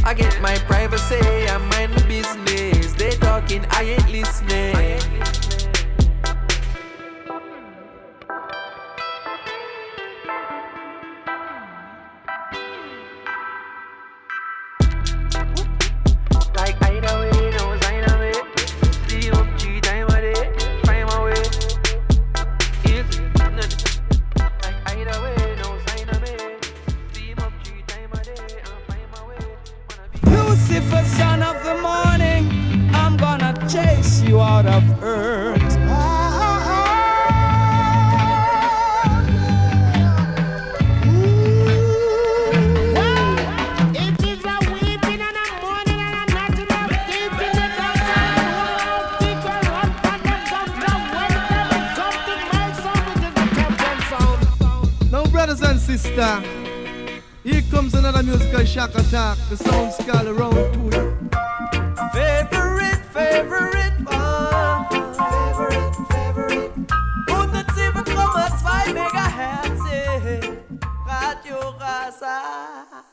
I get my privacy, I mind my business. They talking, I ain't listening. Like the champion sound. Now, brothers and sisters, here comes another musical shock attack. The sound skull around to you. Favorite, favorite. passar.